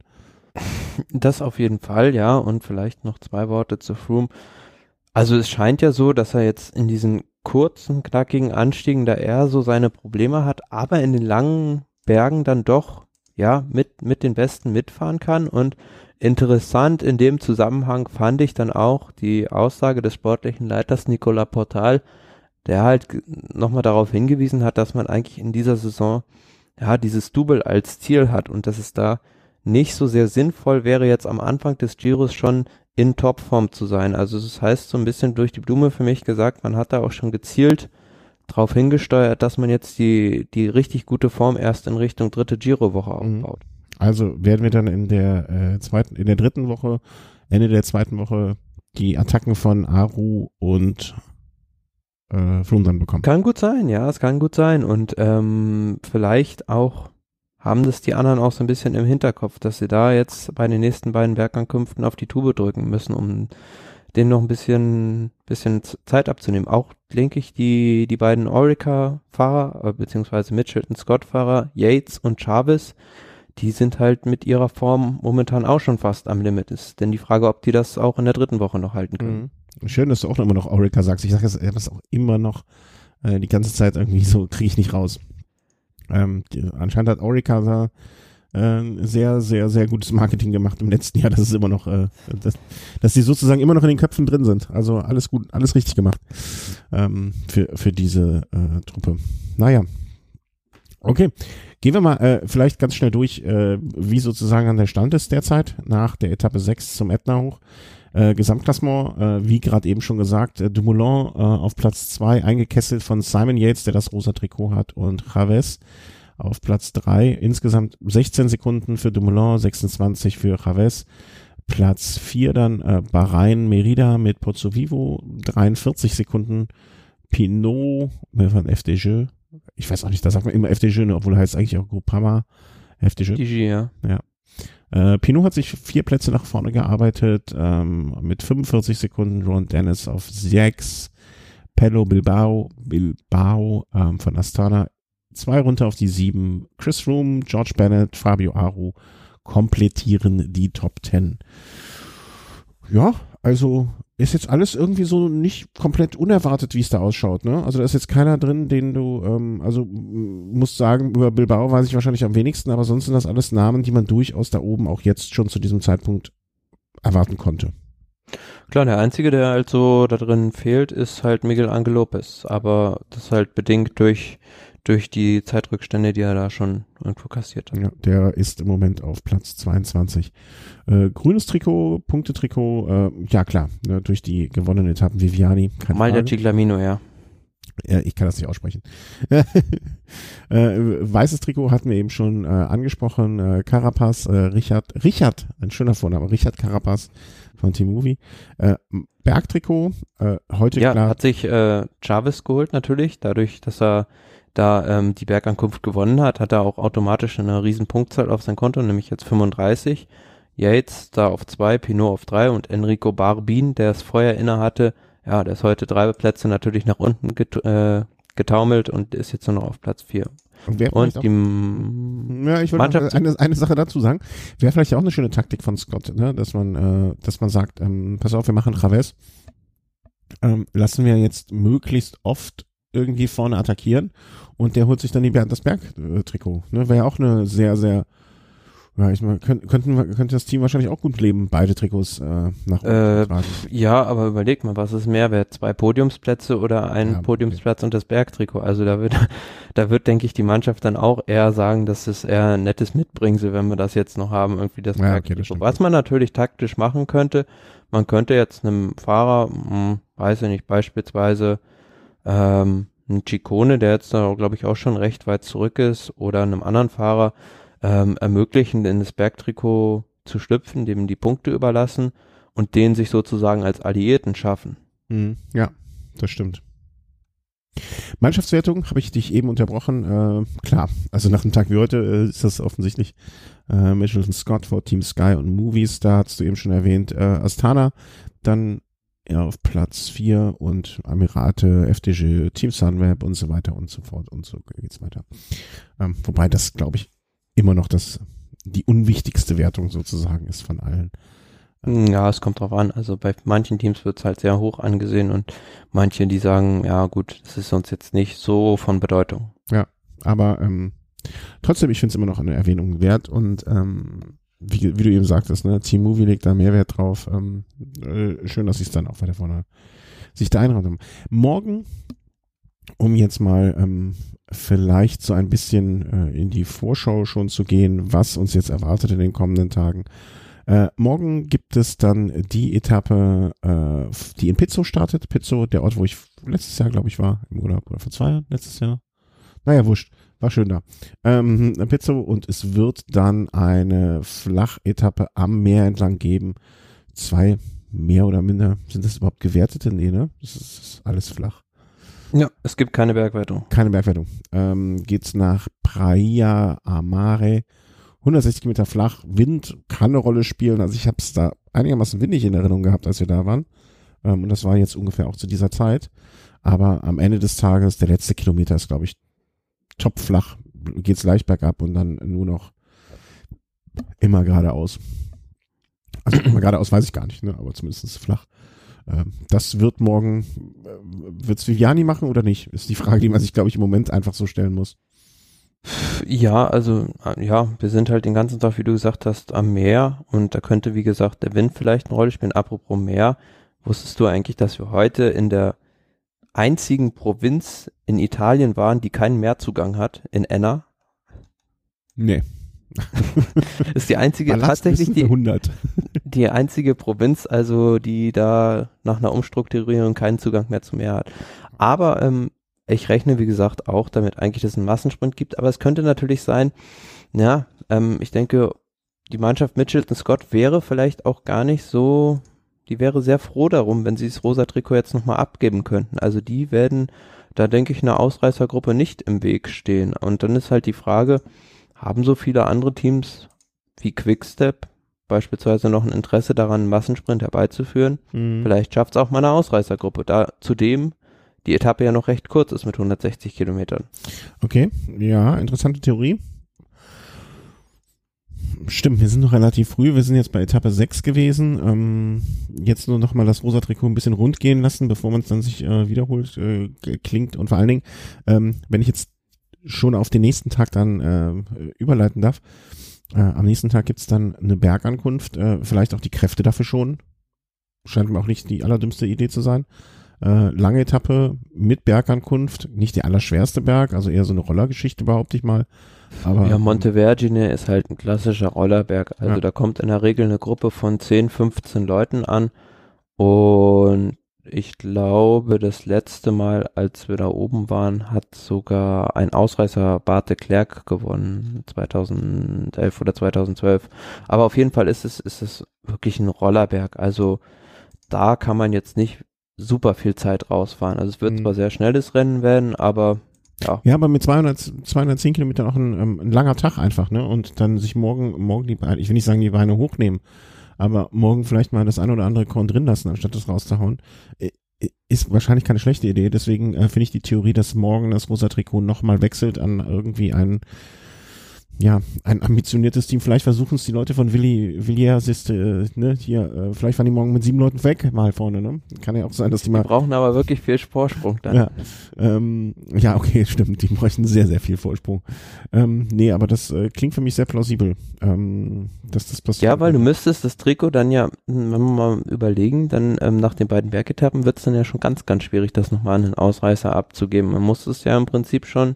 das auf jeden Fall, ja. Und vielleicht noch zwei Worte zu Froome. Also es scheint ja so, dass er jetzt in diesen kurzen, knackigen Anstiegen da eher so seine Probleme hat, aber in den langen Bergen dann doch, ja, mit, mit den Besten mitfahren kann. Und interessant in dem Zusammenhang fand ich dann auch die Aussage des sportlichen Leiters Nicolas Portal, der halt nochmal darauf hingewiesen hat, dass man eigentlich in dieser Saison ja dieses Double als Ziel hat und dass es da nicht so sehr sinnvoll wäre, jetzt am Anfang des Giros schon in Topform zu sein. Also das heißt so ein bisschen durch die Blume für mich gesagt, man hat da auch schon gezielt darauf hingesteuert, dass man jetzt die, die richtig gute Form erst in Richtung dritte Giro-Woche mhm. aufbaut.
Also werden wir dann in der äh, zweiten, in der dritten Woche, Ende der zweiten Woche die Attacken von Aru und äh, Flum dann bekommen.
Kann gut sein, ja, es kann gut sein. Und ähm, vielleicht auch haben das die anderen auch so ein bisschen im Hinterkopf, dass sie da jetzt bei den nächsten beiden Bergankünften auf die Tube drücken müssen, um denen noch ein bisschen, bisschen Zeit abzunehmen. Auch denke ich, die, die beiden Orica-Fahrer, äh, beziehungsweise Mitchelton-Scott-Fahrer, Yates und Chavez, die sind halt mit ihrer Form momentan auch schon fast am Limit. Ist denn die Frage, ob die das auch in der dritten Woche noch halten können.
Mhm. Schön, dass du auch immer noch Orica sagst. Ich sage das auch immer noch äh, die ganze Zeit irgendwie so, kriege ich nicht raus. Ähm, die, anscheinend hat Orica da äh, sehr, sehr, sehr gutes Marketing gemacht im letzten Jahr. Das ist immer noch, äh, dass, dass die sozusagen immer noch in den Köpfen drin sind. Also alles gut, alles richtig gemacht ähm, für, für diese äh, Truppe. Naja. Okay. Gehen wir mal äh, vielleicht ganz schnell durch, äh, wie sozusagen an der Stand ist derzeit nach der Etappe 6 zum Ätna hoch. Äh, Gesamtklassement, äh, wie gerade eben schon gesagt, äh, Dumoulin äh, auf Platz 2 eingekesselt von Simon Yates, der das rosa Trikot hat, und Chavez auf Platz 3. Insgesamt 16 Sekunden für Dumoulin, 26 für Chavez. Platz 4 dann äh, Bahrain Merida mit Pozzo Vivo, 43 Sekunden. Pinot von FDJ. Ich weiß auch nicht, da sagt man immer FDJ, obwohl er heißt eigentlich auch Groupama. FDJ.
DG, ja.
Ja. Äh, Pinot hat sich vier Plätze nach vorne gearbeitet, ähm, mit 45 Sekunden. Ron Dennis auf 6. Pello Bilbao, Bilbao ähm, von Astana zwei runter auf die sieben. Chris Room, George Bennett, Fabio Aru komplettieren die Top Ten. Ja, also ist jetzt alles irgendwie so nicht komplett unerwartet, wie es da ausschaut. Ne? Also da ist jetzt keiner drin, den du, ähm, also muss sagen, über Bilbao weiß ich wahrscheinlich am wenigsten, aber sonst sind das alles Namen, die man durchaus da oben auch jetzt schon zu diesem Zeitpunkt erwarten konnte.
Klar, der einzige, der halt so da drin fehlt, ist halt Miguel Angel Lopez, aber das halt bedingt durch durch die Zeitrückstände, die er da schon irgendwo kassiert hat.
Ja, der ist im Moment auf Platz 22. Äh, grünes Trikot, Punktetrikot, äh, ja klar, ne, durch die gewonnenen Etappen Viviani.
Mal der Ciclamino, ja.
Ja, ich kann das nicht aussprechen. äh, weißes Trikot hatten wir eben schon äh, angesprochen. Äh, Carapaz, äh, Richard, Richard, ein schöner Vorname, Richard Carapaz von Team Movie. Äh, Bergtrikot, heute
ja,
klar.
hat sich Chavez geholt natürlich, dadurch, dass er da ähm, die Bergankunft gewonnen hat, hat er auch automatisch eine riesen Punktzahl auf sein Konto, nämlich jetzt 35. Yates da auf zwei, Pinot auf drei und Enrico Barbin, der es vorher inne hatte, ja, der ist heute drei Plätze natürlich nach unten get äh, getaumelt und ist jetzt nur noch auf Platz vier.
Und, und die ja, ich wollte eine, eine Sache dazu sagen. Wäre vielleicht auch eine schöne Taktik von Scott, ne? dass man, äh, dass man sagt, ähm, pass auf, wir machen Traves. Ähm, lassen wir jetzt möglichst oft irgendwie vorne attackieren und der holt sich dann die Bernd das Berg-Trikot. Ne? Wäre ja auch eine sehr, sehr, ja, ich meine, könnten, könnte das Team wahrscheinlich auch gut leben, beide Trikots äh, nach
oben äh, tragen. Ja, aber überleg mal, was ist mehr wert? Zwei Podiumsplätze oder ein ja, Podiumsplatz okay. und das Bergtrikot? Also da wird, da wird, denke ich, die Mannschaft dann auch eher sagen, dass es eher ein nettes Mitbringsel, wenn wir das jetzt noch haben, irgendwie das ja, Bergtrikot. Okay, was man natürlich taktisch machen könnte, man könnte jetzt einem Fahrer, mh, hm, weiß ich nicht, beispielsweise ähm, ein Chicone, der jetzt da, glaube ich, auch schon recht weit zurück ist, oder einem anderen Fahrer ähm, ermöglichen, in das Bergtrikot zu schlüpfen, dem die Punkte überlassen und den sich sozusagen als Alliierten schaffen.
Mhm, ja, das stimmt. Mannschaftswertung habe ich dich eben unterbrochen. Äh, klar, also nach einem Tag wie heute äh, ist das offensichtlich äh, Mitchelton Scott vor Team Sky und Movies. Da hast du eben schon erwähnt. Äh, Astana, dann ja, auf Platz 4 und Amirate, FDG, Team Sunweb und so weiter und so fort und so geht's weiter. Ähm, wobei das, glaube ich, immer noch das die unwichtigste Wertung sozusagen ist von allen.
Ja, es kommt drauf an. Also bei manchen Teams wird es halt sehr hoch angesehen und manche, die sagen, ja gut, das ist uns jetzt nicht so von Bedeutung.
Ja, aber ähm, trotzdem, ich finde es immer noch eine Erwähnung wert und ähm, wie, wie du eben sagtest, ne, Team Movie legt da Mehrwert drauf. Ähm, äh, schön, dass sie es dann auch weiter vorne sich da einräumen haben. Morgen, um jetzt mal ähm, vielleicht so ein bisschen äh, in die Vorschau schon zu gehen, was uns jetzt erwartet in den kommenden Tagen. Äh, morgen gibt es dann die Etappe, äh, die in Pizzo startet. Pizzo, der Ort, wo ich letztes Jahr, glaube ich, war, im Urlaub oder vor zwei Jahren, letztes Jahr. Naja, wurscht. War schön da. Ähm, Pizzo und es wird dann eine Flachetappe am Meer entlang geben. Zwei mehr oder minder. Sind das überhaupt gewertete? Nee, ne? Das ist, das ist alles flach.
Ja, es gibt keine Bergwertung.
Keine Bergwertung. Ähm, geht's nach Praia Amare. 160 Kilometer flach. Wind kann eine Rolle spielen. Also ich habe es da einigermaßen windig in Erinnerung gehabt, als wir da waren. Ähm, und das war jetzt ungefähr auch zu dieser Zeit. Aber am Ende des Tages, der letzte Kilometer ist, glaube ich, topflach. Geht's leicht bergab und dann nur noch immer geradeaus. Also immer geradeaus weiß ich gar nicht, ne? aber zumindest flach. Ähm, das wird morgen, äh, wird's Viviani machen oder nicht? Ist die Frage, die man sich, glaube ich, im Moment einfach so stellen muss.
Ja, also ja, wir sind halt den ganzen Tag, wie du gesagt hast, am Meer und da könnte, wie gesagt, der Wind vielleicht eine Rolle spielen. Apropos Meer, wusstest du eigentlich, dass wir heute in der einzigen Provinz in Italien waren, die keinen Meerzugang hat, in Enna?
Nee.
ist die einzige,
Ballast
tatsächlich die,
100.
die einzige Provinz, also die da nach einer Umstrukturierung keinen Zugang mehr zum Meer hat. Aber ähm, ich rechne, wie gesagt, auch damit eigentlich, dass es einen Massensprint gibt, aber es könnte natürlich sein, ja, ähm, ich denke, die Mannschaft Mitchelton Scott wäre vielleicht auch gar nicht so, die wäre sehr froh darum, wenn sie das rosa Trikot jetzt nochmal abgeben könnten. Also die werden, da denke ich, einer Ausreißergruppe nicht im Weg stehen. Und dann ist halt die Frage, haben so viele andere Teams wie Quickstep beispielsweise noch ein Interesse daran, einen Massensprint herbeizuführen?
Mhm.
Vielleicht schafft es auch mal eine Ausreißergruppe. Da zudem die Etappe ja noch recht kurz ist mit 160 Kilometern.
Okay, ja, interessante Theorie. Stimmt, wir sind noch relativ früh. Wir sind jetzt bei Etappe 6 gewesen. Ähm, jetzt nur noch mal das rosa Trikot ein bisschen rund gehen lassen, bevor man es dann sich äh, wiederholt äh, klingt. Und vor allen Dingen, ähm, wenn ich jetzt schon auf den nächsten Tag dann äh, überleiten darf, äh, am nächsten Tag gibt's dann eine Bergankunft, äh, vielleicht auch die Kräfte dafür schon. Scheint mir auch nicht die allerdümmste Idee zu sein. Äh, lange Etappe mit Bergankunft, nicht der allerschwerste Berg, also eher so eine Rollergeschichte, behaupte ich mal. Aber,
ja, Montevergine ist halt ein klassischer Rollerberg. Also
Ja.
da kommt in der Regel eine Gruppe von 10, 15 Leuten an. Und ich glaube, das letzte Mal, als wir da oben waren, hat sogar ein Ausreißer Bart de Klerk gewonnen, 2011 oder 2012. Aber auf jeden Fall ist es, ist es wirklich ein Rollerberg. Also da kann man jetzt nicht super viel Zeit rausfahren. Also es wird
Mhm.
zwar sehr schnelles Rennen werden, aber ja.
Ja, aber mit 200, 210 Kilometern auch ein, ähm, ein langer Tag einfach, ne? Und dann sich morgen, morgen die Beine, ich will nicht sagen die Beine hochnehmen, aber morgen vielleicht mal das ein oder andere Korn drin lassen, anstatt das rauszuhauen, äh, ist wahrscheinlich keine schlechte Idee. Deswegen äh, finde ich die Theorie, dass morgen das rosa Trikot nochmal wechselt an irgendwie ein, ja, ein ambitioniertes Team. Vielleicht versuchen es die Leute von Willi, Villiers, ist, äh, ne, hier, äh, vielleicht fahren die morgen mit sieben Leuten weg, mal vorne, ne? Kann ja auch sein, dass die
Wir
mal
brauchen aber wirklich viel Vorsprung dann.
ja, ähm, ja, okay, stimmt. Die bräuchten sehr, sehr viel Vorsprung. Ähm, nee, aber das äh, klingt für mich sehr plausibel, ähm, dass das passiert.
Ja, weil du müsstest das Trikot dann ja, wenn wir mal überlegen, dann ähm, nach den beiden Bergetappen wird es dann ja schon ganz, ganz schwierig, das nochmal an einen Ausreißer abzugeben. Man muss es ja im Prinzip schon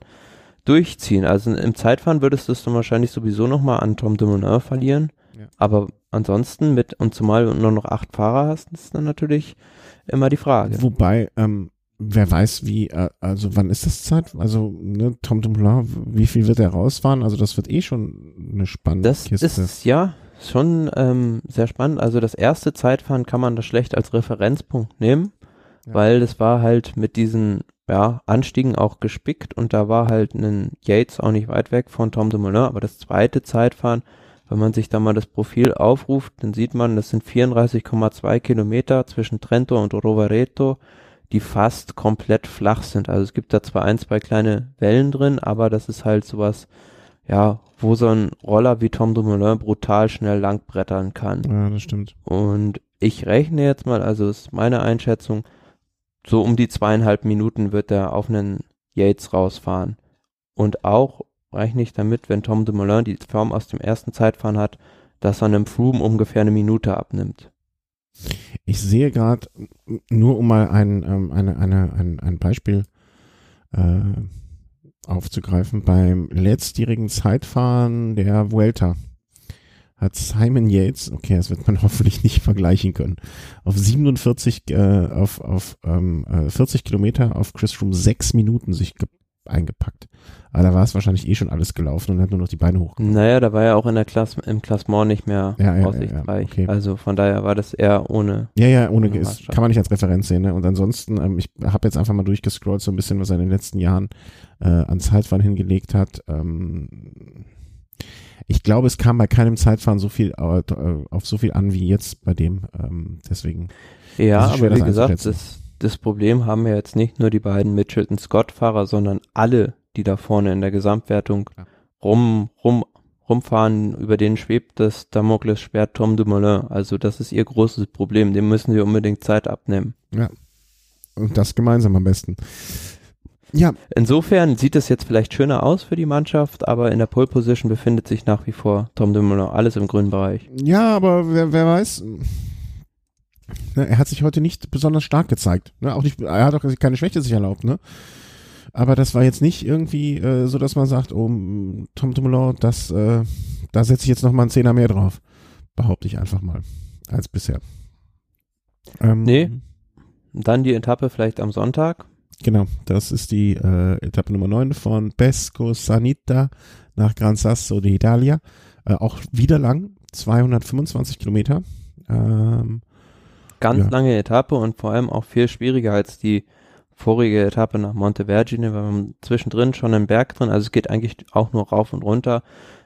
durchziehen. Also im Zeitfahren würdest du es dann wahrscheinlich sowieso nochmal an Tom Dumoulin verlieren.
Ja.
Aber ansonsten mit, und zumal du nur noch acht Fahrer hast, ist dann natürlich immer die Frage.
Wobei, ähm, wer weiß, wie, äh, also wann ist das Zeit? Also, ne, Tom Dumoulin, wie viel wird er rausfahren? Also das wird eh schon eine spannende
Das
Kiste.
ist ja schon ähm, sehr spannend. Also das erste Zeitfahren kann man das schlecht als Referenzpunkt nehmen,
Ja.
weil das war halt mit diesen ja, Anstiegen auch gespickt und da war halt ein Yates auch nicht weit weg von Tom Dumoulin, aber das zweite Zeitfahren, wenn man sich da mal das Profil aufruft, dann sieht man, das sind 34,2 Kilometer zwischen Trento und Rovereto, die fast komplett flach sind. Also es gibt da zwar ein, zwei kleine Wellen drin, aber das ist halt sowas, ja, wo so ein Roller wie Tom Dumoulin brutal schnell langbrettern kann.
Ja, das stimmt.
Und ich rechne jetzt mal, also ist meine Einschätzung, so um die zweieinhalb Minuten wird er auf einen Yates rausfahren. Und auch rechne ich damit, wenn Tom Dumoulin die Form aus dem ersten Zeitfahren hat, dass er einem Froome ungefähr eine Minute abnimmt.
Ich sehe gerade, nur um mal ein, ähm, eine, eine, ein, ein Beispiel äh, aufzugreifen, beim letztjährigen Zeitfahren der Vuelta hat Simon Yates, okay, das wird man hoffentlich nicht vergleichen können, auf 47, äh, auf, auf ähm, 40 äh, Kilometer auf Chris Froome sechs Minuten sich eingepackt. Aber da war es wahrscheinlich eh schon alles gelaufen und hat nur noch die Beine hochgemacht.
Naja, da war er auch in der Klasse, im Klassement nicht mehr
ja, ja,
aussichtsreich.
Ja, okay.
Also von daher war das eher ohne.
Ja, ja, ohne, ist, kann man nicht als Referenz sehen. Ne? Und ansonsten, ähm, ich habe jetzt einfach mal durchgescrollt, so ein bisschen, was er in den letzten Jahren äh, an Zeitfahren hingelegt hat. Ähm, ich glaube, es kam bei keinem Zeitfahren so viel äh, auf so viel an wie jetzt bei dem. Ähm, deswegen.
Ja, aber wie gesagt, das, das Problem haben ja jetzt nicht nur die beiden Mitchelton Scott Fahrer, sondern alle die da vorne in der Gesamtwertung ja. rum, rum, rumfahren, über denen schwebt das Damoklesschwert Tom Dumoulin. Also das ist ihr großes Problem. Dem müssen sie unbedingt Zeit abnehmen.
Ja. Und das gemeinsam am besten. Ja.
Insofern sieht es jetzt vielleicht schöner aus für die Mannschaft, aber in der Pole Position befindet sich nach wie vor Tom Dumoulin. Alles im grünen Bereich.
Ja, aber wer, wer weiß. Er hat sich heute nicht besonders stark gezeigt. Ne? Auch nicht, er hat auch keine Schwäche sich erlaubt. Ne? Aber das war jetzt nicht irgendwie äh, so, dass man sagt, oh, Tom Dumoulin, das, äh, da setze ich jetzt noch mal einen Zehner mehr drauf. Behaupte ich einfach mal, als bisher.
Ähm, nee. Dann die Etappe vielleicht am Sonntag.
Genau, das ist die äh, Etappe Nummer 9 von Pesco Sanita nach Gran Sasso d'Italia. Äh, auch wieder lang, 225 Kilometer. Ähm,
Ganz ja. lange Etappe und vor allem auch viel schwieriger als die vorige Etappe nach Montevergine, weil man zwischendrin schon einen Berg drin, also es geht eigentlich auch nur rauf und runter,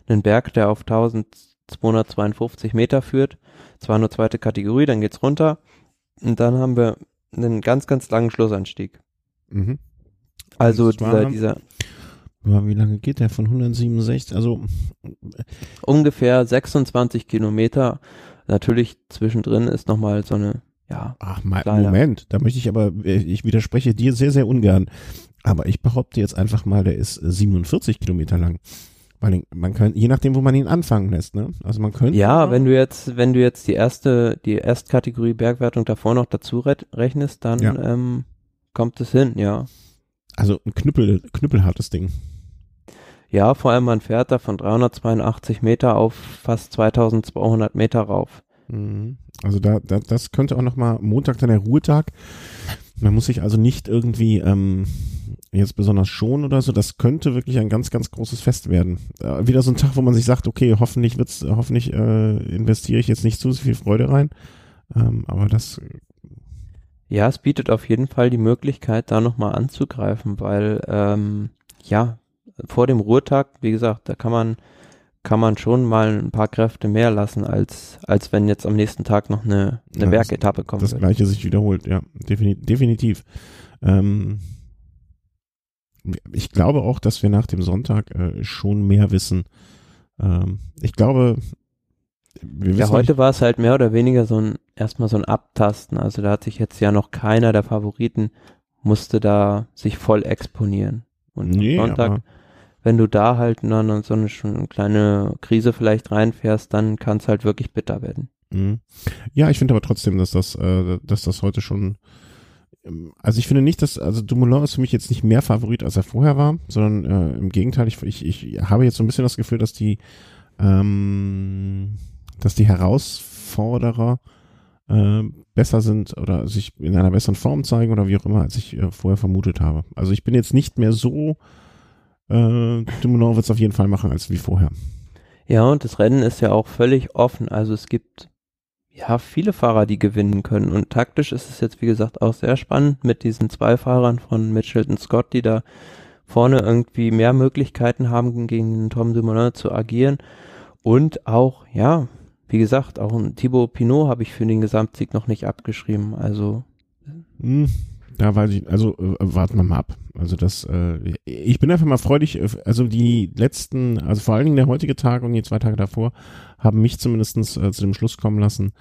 einen Berg, der auf 1252 Meter führt, zwar nur zweite Kategorie, dann geht's runter und dann haben wir einen ganz, ganz langen Schlussanstieg. Mhm. Also dieser, dieser
wie lange geht der? Von 167, also
ungefähr 26 Kilometer. Natürlich zwischendrin ist nochmal so eine ja.
Ach, mal, Moment, da möchte ich aber, ich widerspreche dir sehr, sehr ungern. Aber ich behaupte jetzt einfach mal, der ist 47 Kilometer lang. Weil man kann, je nachdem, wo man ihn anfangen lässt, ne? Also man könnte.
Ja, wenn du jetzt, wenn du jetzt die erste, die Erstkategorie Bergwertung davor noch dazu rechnest, dann ja. ähm, kommt es hin, ja.
Also ein Knüppel, knüppelhartes Ding.
Ja, vor allem man fährt da von 382 Meter auf fast 2200 Meter rauf.
Mhm. Also da, da das könnte auch nochmal Montag dann der Ruhetag. Man muss sich also nicht irgendwie ähm, jetzt besonders schonen oder so. Das könnte wirklich ein ganz, ganz großes Fest werden. Äh, wieder so ein Tag, wo man sich sagt, okay, hoffentlich wird's, hoffentlich äh, investiere ich jetzt nicht zu viel Freude rein. Ähm, aber das
ja, es bietet auf jeden Fall die Möglichkeit, da nochmal anzugreifen, weil ähm, ja, vor dem Ruhetag, wie gesagt, da kann man kann man schon mal ein paar Kräfte mehr lassen, als, als wenn jetzt am nächsten Tag noch eine, eine ja, Bergetappe kommt.
Das, das gleiche sich wiederholt, ja, definitiv. definitiv. Ähm, ich glaube auch, dass wir nach dem Sonntag äh, schon mehr wissen. Ähm, ich glaube,
wir ja, heute war es halt mehr oder weniger so ein, erstmal so ein Abtasten. Also da hat sich jetzt ja noch keiner der Favoriten musste da sich voll exponieren. Und nee, Sonntag wenn du da halt dann so eine, schon eine kleine Krise vielleicht reinfährst, dann kann es halt wirklich bitter werden.
Mhm. Ja, ich finde aber trotzdem, dass das, äh, dass das heute schon ähm, also ich finde nicht, dass, also Dumoulin ist für mich jetzt nicht mehr Favorit, als er vorher war, sondern äh, im Gegenteil, ich, ich, ich habe jetzt so ein bisschen das Gefühl, dass die, ähm, dass die Herausforderer äh, besser sind oder sich in einer besseren Form zeigen oder wie auch immer, als ich äh, vorher vermutet habe. Also ich bin jetzt nicht mehr so äh, Dumoulin wird es auf jeden Fall machen als wie vorher.
Ja, und das Rennen ist ja auch völlig offen. Also es gibt ja viele Fahrer, die gewinnen können. Und taktisch ist es jetzt, wie gesagt, auch sehr spannend mit diesen zwei Fahrern von Mitchelton Scott, die da vorne irgendwie mehr Möglichkeiten haben, gegen Tom Dumoulin zu agieren. Und auch, ja, wie gesagt, auch ein Thibaut Pinot habe ich für den Gesamtsieg noch nicht abgeschrieben. Also.
Hm, Da weiß ich, also äh, warten wir mal ab. Also das, äh, ich bin einfach mal freudig, äh, also die letzten, also vor allen Dingen der heutige Tag und die zwei Tage davor haben mich zumindestens äh, zu dem Schluss kommen lassen,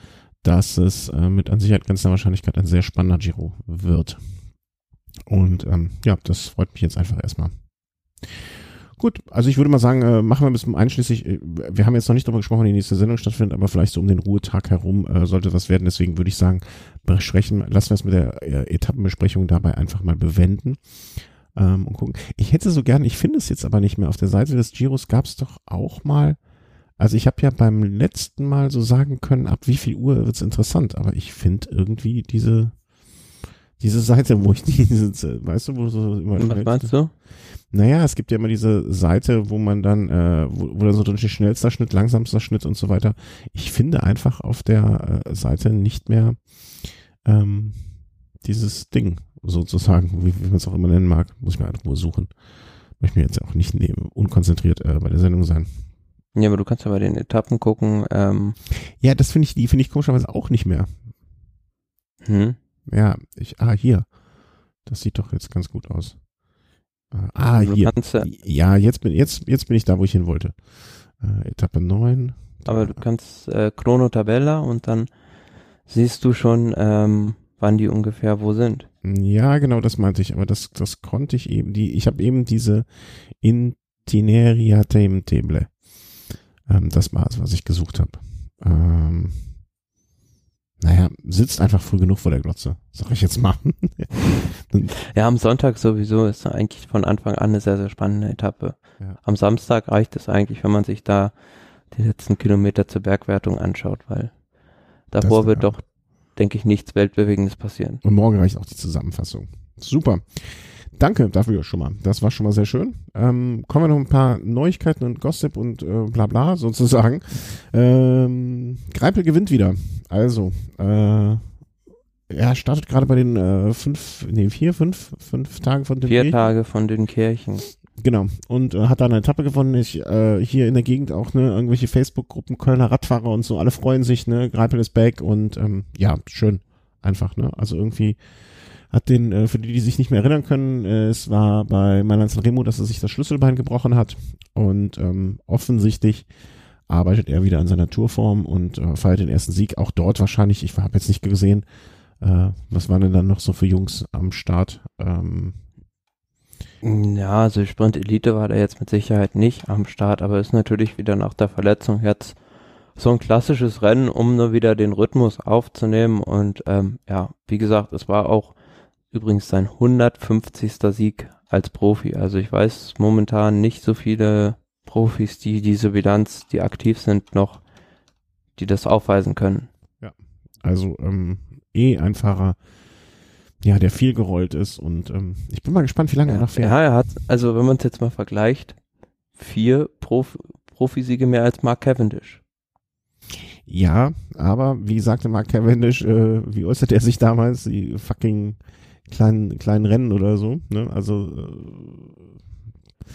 dass es äh, mit an Sicherheit grenzender Wahrscheinlichkeit ein sehr spannender Giro wird. Und ähm, ja, das freut mich jetzt einfach erstmal. Gut, also ich würde mal sagen, äh, machen wir bis einschließlich, äh, wir haben jetzt noch nicht darüber gesprochen, wann die nächste Sendung stattfindet, aber vielleicht so um den Ruhetag herum äh, sollte was werden. Deswegen würde ich sagen, besprechen, lassen wir es mit der äh, Etappenbesprechung dabei einfach mal bewenden ähm, und gucken. Ich hätte so gern, ich finde es jetzt aber nicht mehr. Auf der Seite des Giros gab es doch auch mal, also ich habe ja beim letzten Mal so sagen können, ab wie viel Uhr wird's interessant, aber ich finde irgendwie diese diese Seite, wo ich diese, weißt du, wo so immer.
Was meinst du?
Naja, es gibt ja immer diese Seite, wo man dann, äh, wo, wo dann so drin steht, schnellster Schnitt, langsamster Schnitt und so weiter. Ich finde einfach auf der äh, Seite nicht mehr ähm, dieses Ding, sozusagen, wie, wie man es auch immer nennen mag. Muss ich mir einfach nur suchen. Möchte mir jetzt auch nicht neben, unkonzentriert äh, bei der Sendung sein.
Ja, aber du kannst ja bei den Etappen gucken. Ähm.
Ja, das finde ich, die finde ich komischerweise auch nicht mehr.
Hm.
Ja, ich, ah, hier. Das sieht doch jetzt ganz gut aus. Ah,
Du
hier.
ja-
jetzt bin, jetzt, jetzt bin ich da, wo ich hin wollte. Äh, Etappe 9.
Aber du kannst äh, Chrono Tabella und dann siehst du schon, ähm, wann die ungefähr wo sind.
Ja, genau, das meinte ich, aber das, das konnte ich eben, die, ich habe eben diese Itineria Timetable. Ähm, das war es, was ich gesucht habe. Ähm, naja, sitzt einfach früh genug vor der Glotze, sag ich jetzt mal.
Ja, am Sonntag sowieso ist eigentlich von Anfang an eine sehr, sehr spannende Etappe.
Ja.
Am Samstag reicht es eigentlich, wenn man sich da die letzten Kilometer zur Bergwertung anschaut, weil davor
Das-
wird doch, denke ich, nichts Weltbewegendes passieren.
Und morgen reicht auch die Zusammenfassung. Super. Danke dafür schon mal. Das war schon mal sehr schön. Ähm, kommen wir noch ein paar Neuigkeiten und Gossip und äh, bla bla sozusagen. Ähm, Greipel gewinnt wieder. Also, äh, er startet gerade bei den äh, fünf, nee, vier, fünf, fünf Tagen von den
Vier. Tage von den Kirchen.
Genau. Und äh, hat da eine Etappe gewonnen. Ich, äh, hier in der Gegend auch, ne, irgendwelche Facebook-Gruppen, Kölner Radfahrer und so, alle freuen sich, ne, Greipel ist back und ähm, ja, schön. Einfach, ne? Also irgendwie hat den, äh, für die, die sich nicht mehr erinnern können, äh, es war bei Mailand Remo, dass er sich das Schlüsselbein gebrochen hat und ähm, offensichtlich arbeitet er wieder an seiner Tourform und äh, feiert den ersten Sieg. Auch dort wahrscheinlich, ich habe jetzt nicht gesehen, äh, was waren denn dann noch so für Jungs am Start? Ähm,
Ja, also Sprint Elite war da jetzt mit Sicherheit nicht am Start, aber ist natürlich wieder nach der Verletzung jetzt so ein klassisches Rennen, um nur wieder den Rhythmus aufzunehmen und ähm, ja, wie gesagt, es war auch übrigens sein 150. Sieg als Profi. Also ich weiß momentan nicht so viele Profis, die diese Bilanz, die aktiv sind, noch, die das aufweisen können.
Also ähm, eh ein Fahrer, ja, der viel gerollt ist und ähm, ich bin mal gespannt, wie lange er
Ja,
noch fährt.
ja, er hat, also wenn man es jetzt mal vergleicht, vier Prof Profisiege mehr als Mark Cavendish.
Ja, aber wie sagte Mark Cavendish, äh, wie äußert er sich damals, die fucking kleinen, kleinen Rennen oder so, ne? Also, äh,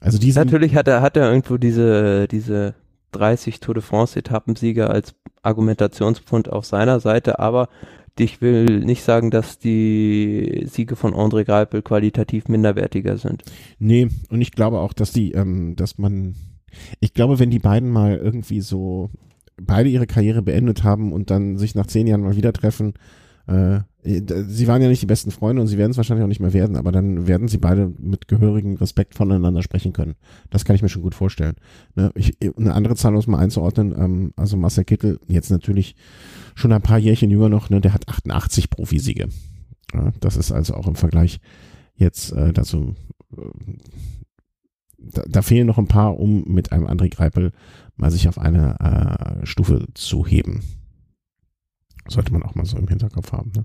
also diesen,
Natürlich hat er, hat er irgendwo diese, diese 30 Tour de France Etappensieger als Argumentationspunkt auf seiner Seite, aber ich will nicht sagen, dass die Siege von André Greipel qualitativ minderwertiger sind.
nee, und ich glaube auch, dass die, ähm, dass man, ich glaube, wenn die beiden mal irgendwie so beide ihre Karriere beendet haben und dann sich nach zehn Jahren mal wieder treffen, äh, sie waren ja nicht die besten Freunde und sie werden es wahrscheinlich auch nicht mehr werden, aber dann werden sie beide mit gehörigem Respekt voneinander sprechen können. Das kann ich mir schon gut vorstellen. Ne, ich, eine andere Zahl, um es mal einzuordnen, ähm, also Marcel Kittel, jetzt natürlich schon ein paar Jährchen jünger noch, ne, der hat 88 Profisiege. Das ist also auch im Vergleich jetzt äh, dazu, äh, da, fehlen noch ein paar, um mit einem André Greipel mal sich auf eine äh, Stufe zu heben. Sollte man auch mal so im Hinterkopf haben. Ne?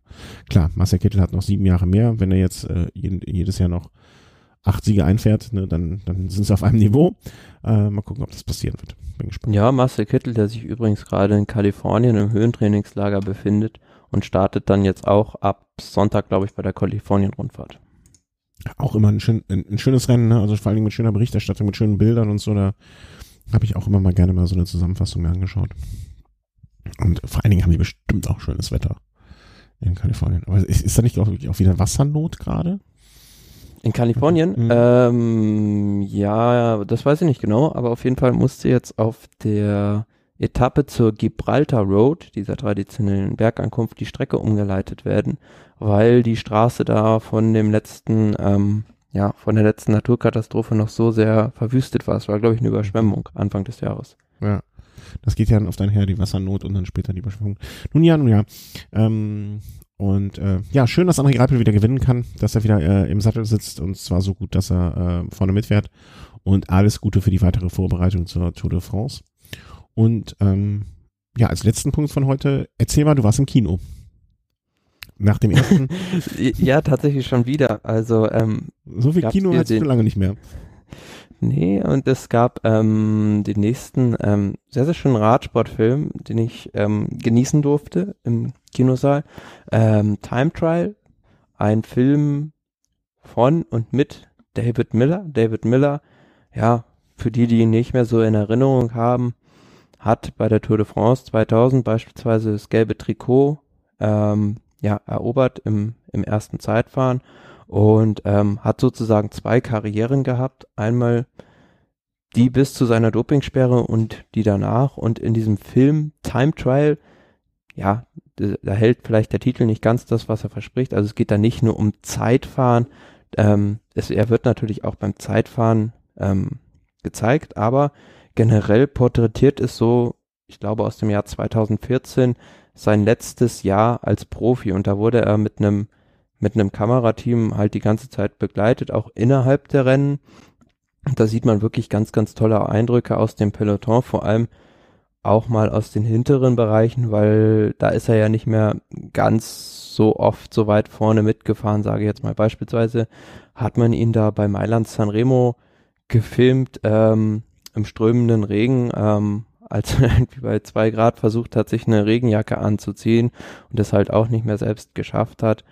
Klar, Marcel Kittel hat noch sieben Jahre mehr. Wenn er jetzt äh, jeden, jedes Jahr noch acht Siege einfährt, ne, dann, dann sind sie auf einem Niveau. Äh, mal gucken, ob das passieren wird. Bin gespannt.
Ja, Marcel Kittel, der sich übrigens gerade in Kalifornien im Höhentrainingslager befindet und startet dann jetzt auch ab Sonntag, glaube ich, bei der Kalifornien-Rundfahrt.
Auch immer ein, schön, ein, ein schönes Rennen, ne? also vor allen Dingen mit schöner Berichterstattung, mit schönen Bildern und so. Da habe ich auch immer mal gerne mal so eine Zusammenfassung mir angeschaut. Und vor allen Dingen haben die bestimmt auch schönes Wetter In Kalifornien. Aber ist, ist da nicht auch, auch wieder Wassernot gerade?
In Kalifornien?
Mhm.
Ähm, ja, das weiß ich nicht genau, aber auf jeden Fall musste jetzt auf der Etappe zur Gibraltar Road, dieser traditionellen Bergankunft, die Strecke umgeleitet werden, weil die Straße da von dem letzten, ähm, ja, von der letzten Naturkatastrophe noch so sehr verwüstet war. Es war, glaube ich, eine Überschwemmung Anfang des Jahres.
Ja. Das geht ja dann oft einher, die Wassernot und dann später die Überschwemmung. Nun ja, nun ja. Ähm, und äh, ja, schön, dass André Greipel wieder gewinnen kann, dass er wieder äh, im Sattel sitzt und zwar so gut, dass er äh, vorne mitfährt. Und alles Gute für die weitere Vorbereitung zur Tour de France. Und ähm, ja, als letzten Punkt von heute, erzähl mal, du warst im Kino. Nach dem ersten.
ja, tatsächlich schon wieder. Also ähm,
so viel Kino hat es schon lange nicht mehr.
Nee, und es gab ähm, den nächsten ähm, sehr, sehr schönen Radsportfilm, den ich ähm, genießen durfte im Kinosaal. Ähm, Time Trial, ein Film von und mit David Miller. David Miller, ja, für die, die ihn nicht mehr so in Erinnerung haben, hat bei der Tour de France 2000 beispielsweise das gelbe Trikot ähm, ja, erobert im, im ersten Zeitfahren und ähm, hat sozusagen zwei Karrieren gehabt. Einmal die bis zu seiner Dopingsperre und die danach. Und in diesem Film Time Trial, ja, da hält vielleicht der Titel nicht ganz das, was er verspricht. Also es geht da nicht nur um Zeitfahren. Ähm, es, er wird natürlich auch beim Zeitfahren ähm, gezeigt, aber generell porträtiert es so, ich glaube aus dem Jahr 2014, sein letztes Jahr als Profi. Und da wurde er mit einem mit einem Kamerateam halt die ganze Zeit begleitet, auch innerhalb der Rennen. Da sieht man wirklich ganz, ganz tolle Eindrücke aus dem Peloton, vor allem auch mal aus den hinteren Bereichen, weil da ist er ja nicht mehr ganz so oft so weit vorne mitgefahren, sage ich jetzt mal. Beispielsweise hat man ihn da bei Mailand Sanremo gefilmt ähm, im strömenden Regen, ähm, als er irgendwie bei zwei Grad versucht hat, sich eine Regenjacke anzuziehen und das halt auch nicht mehr selbst geschafft hat.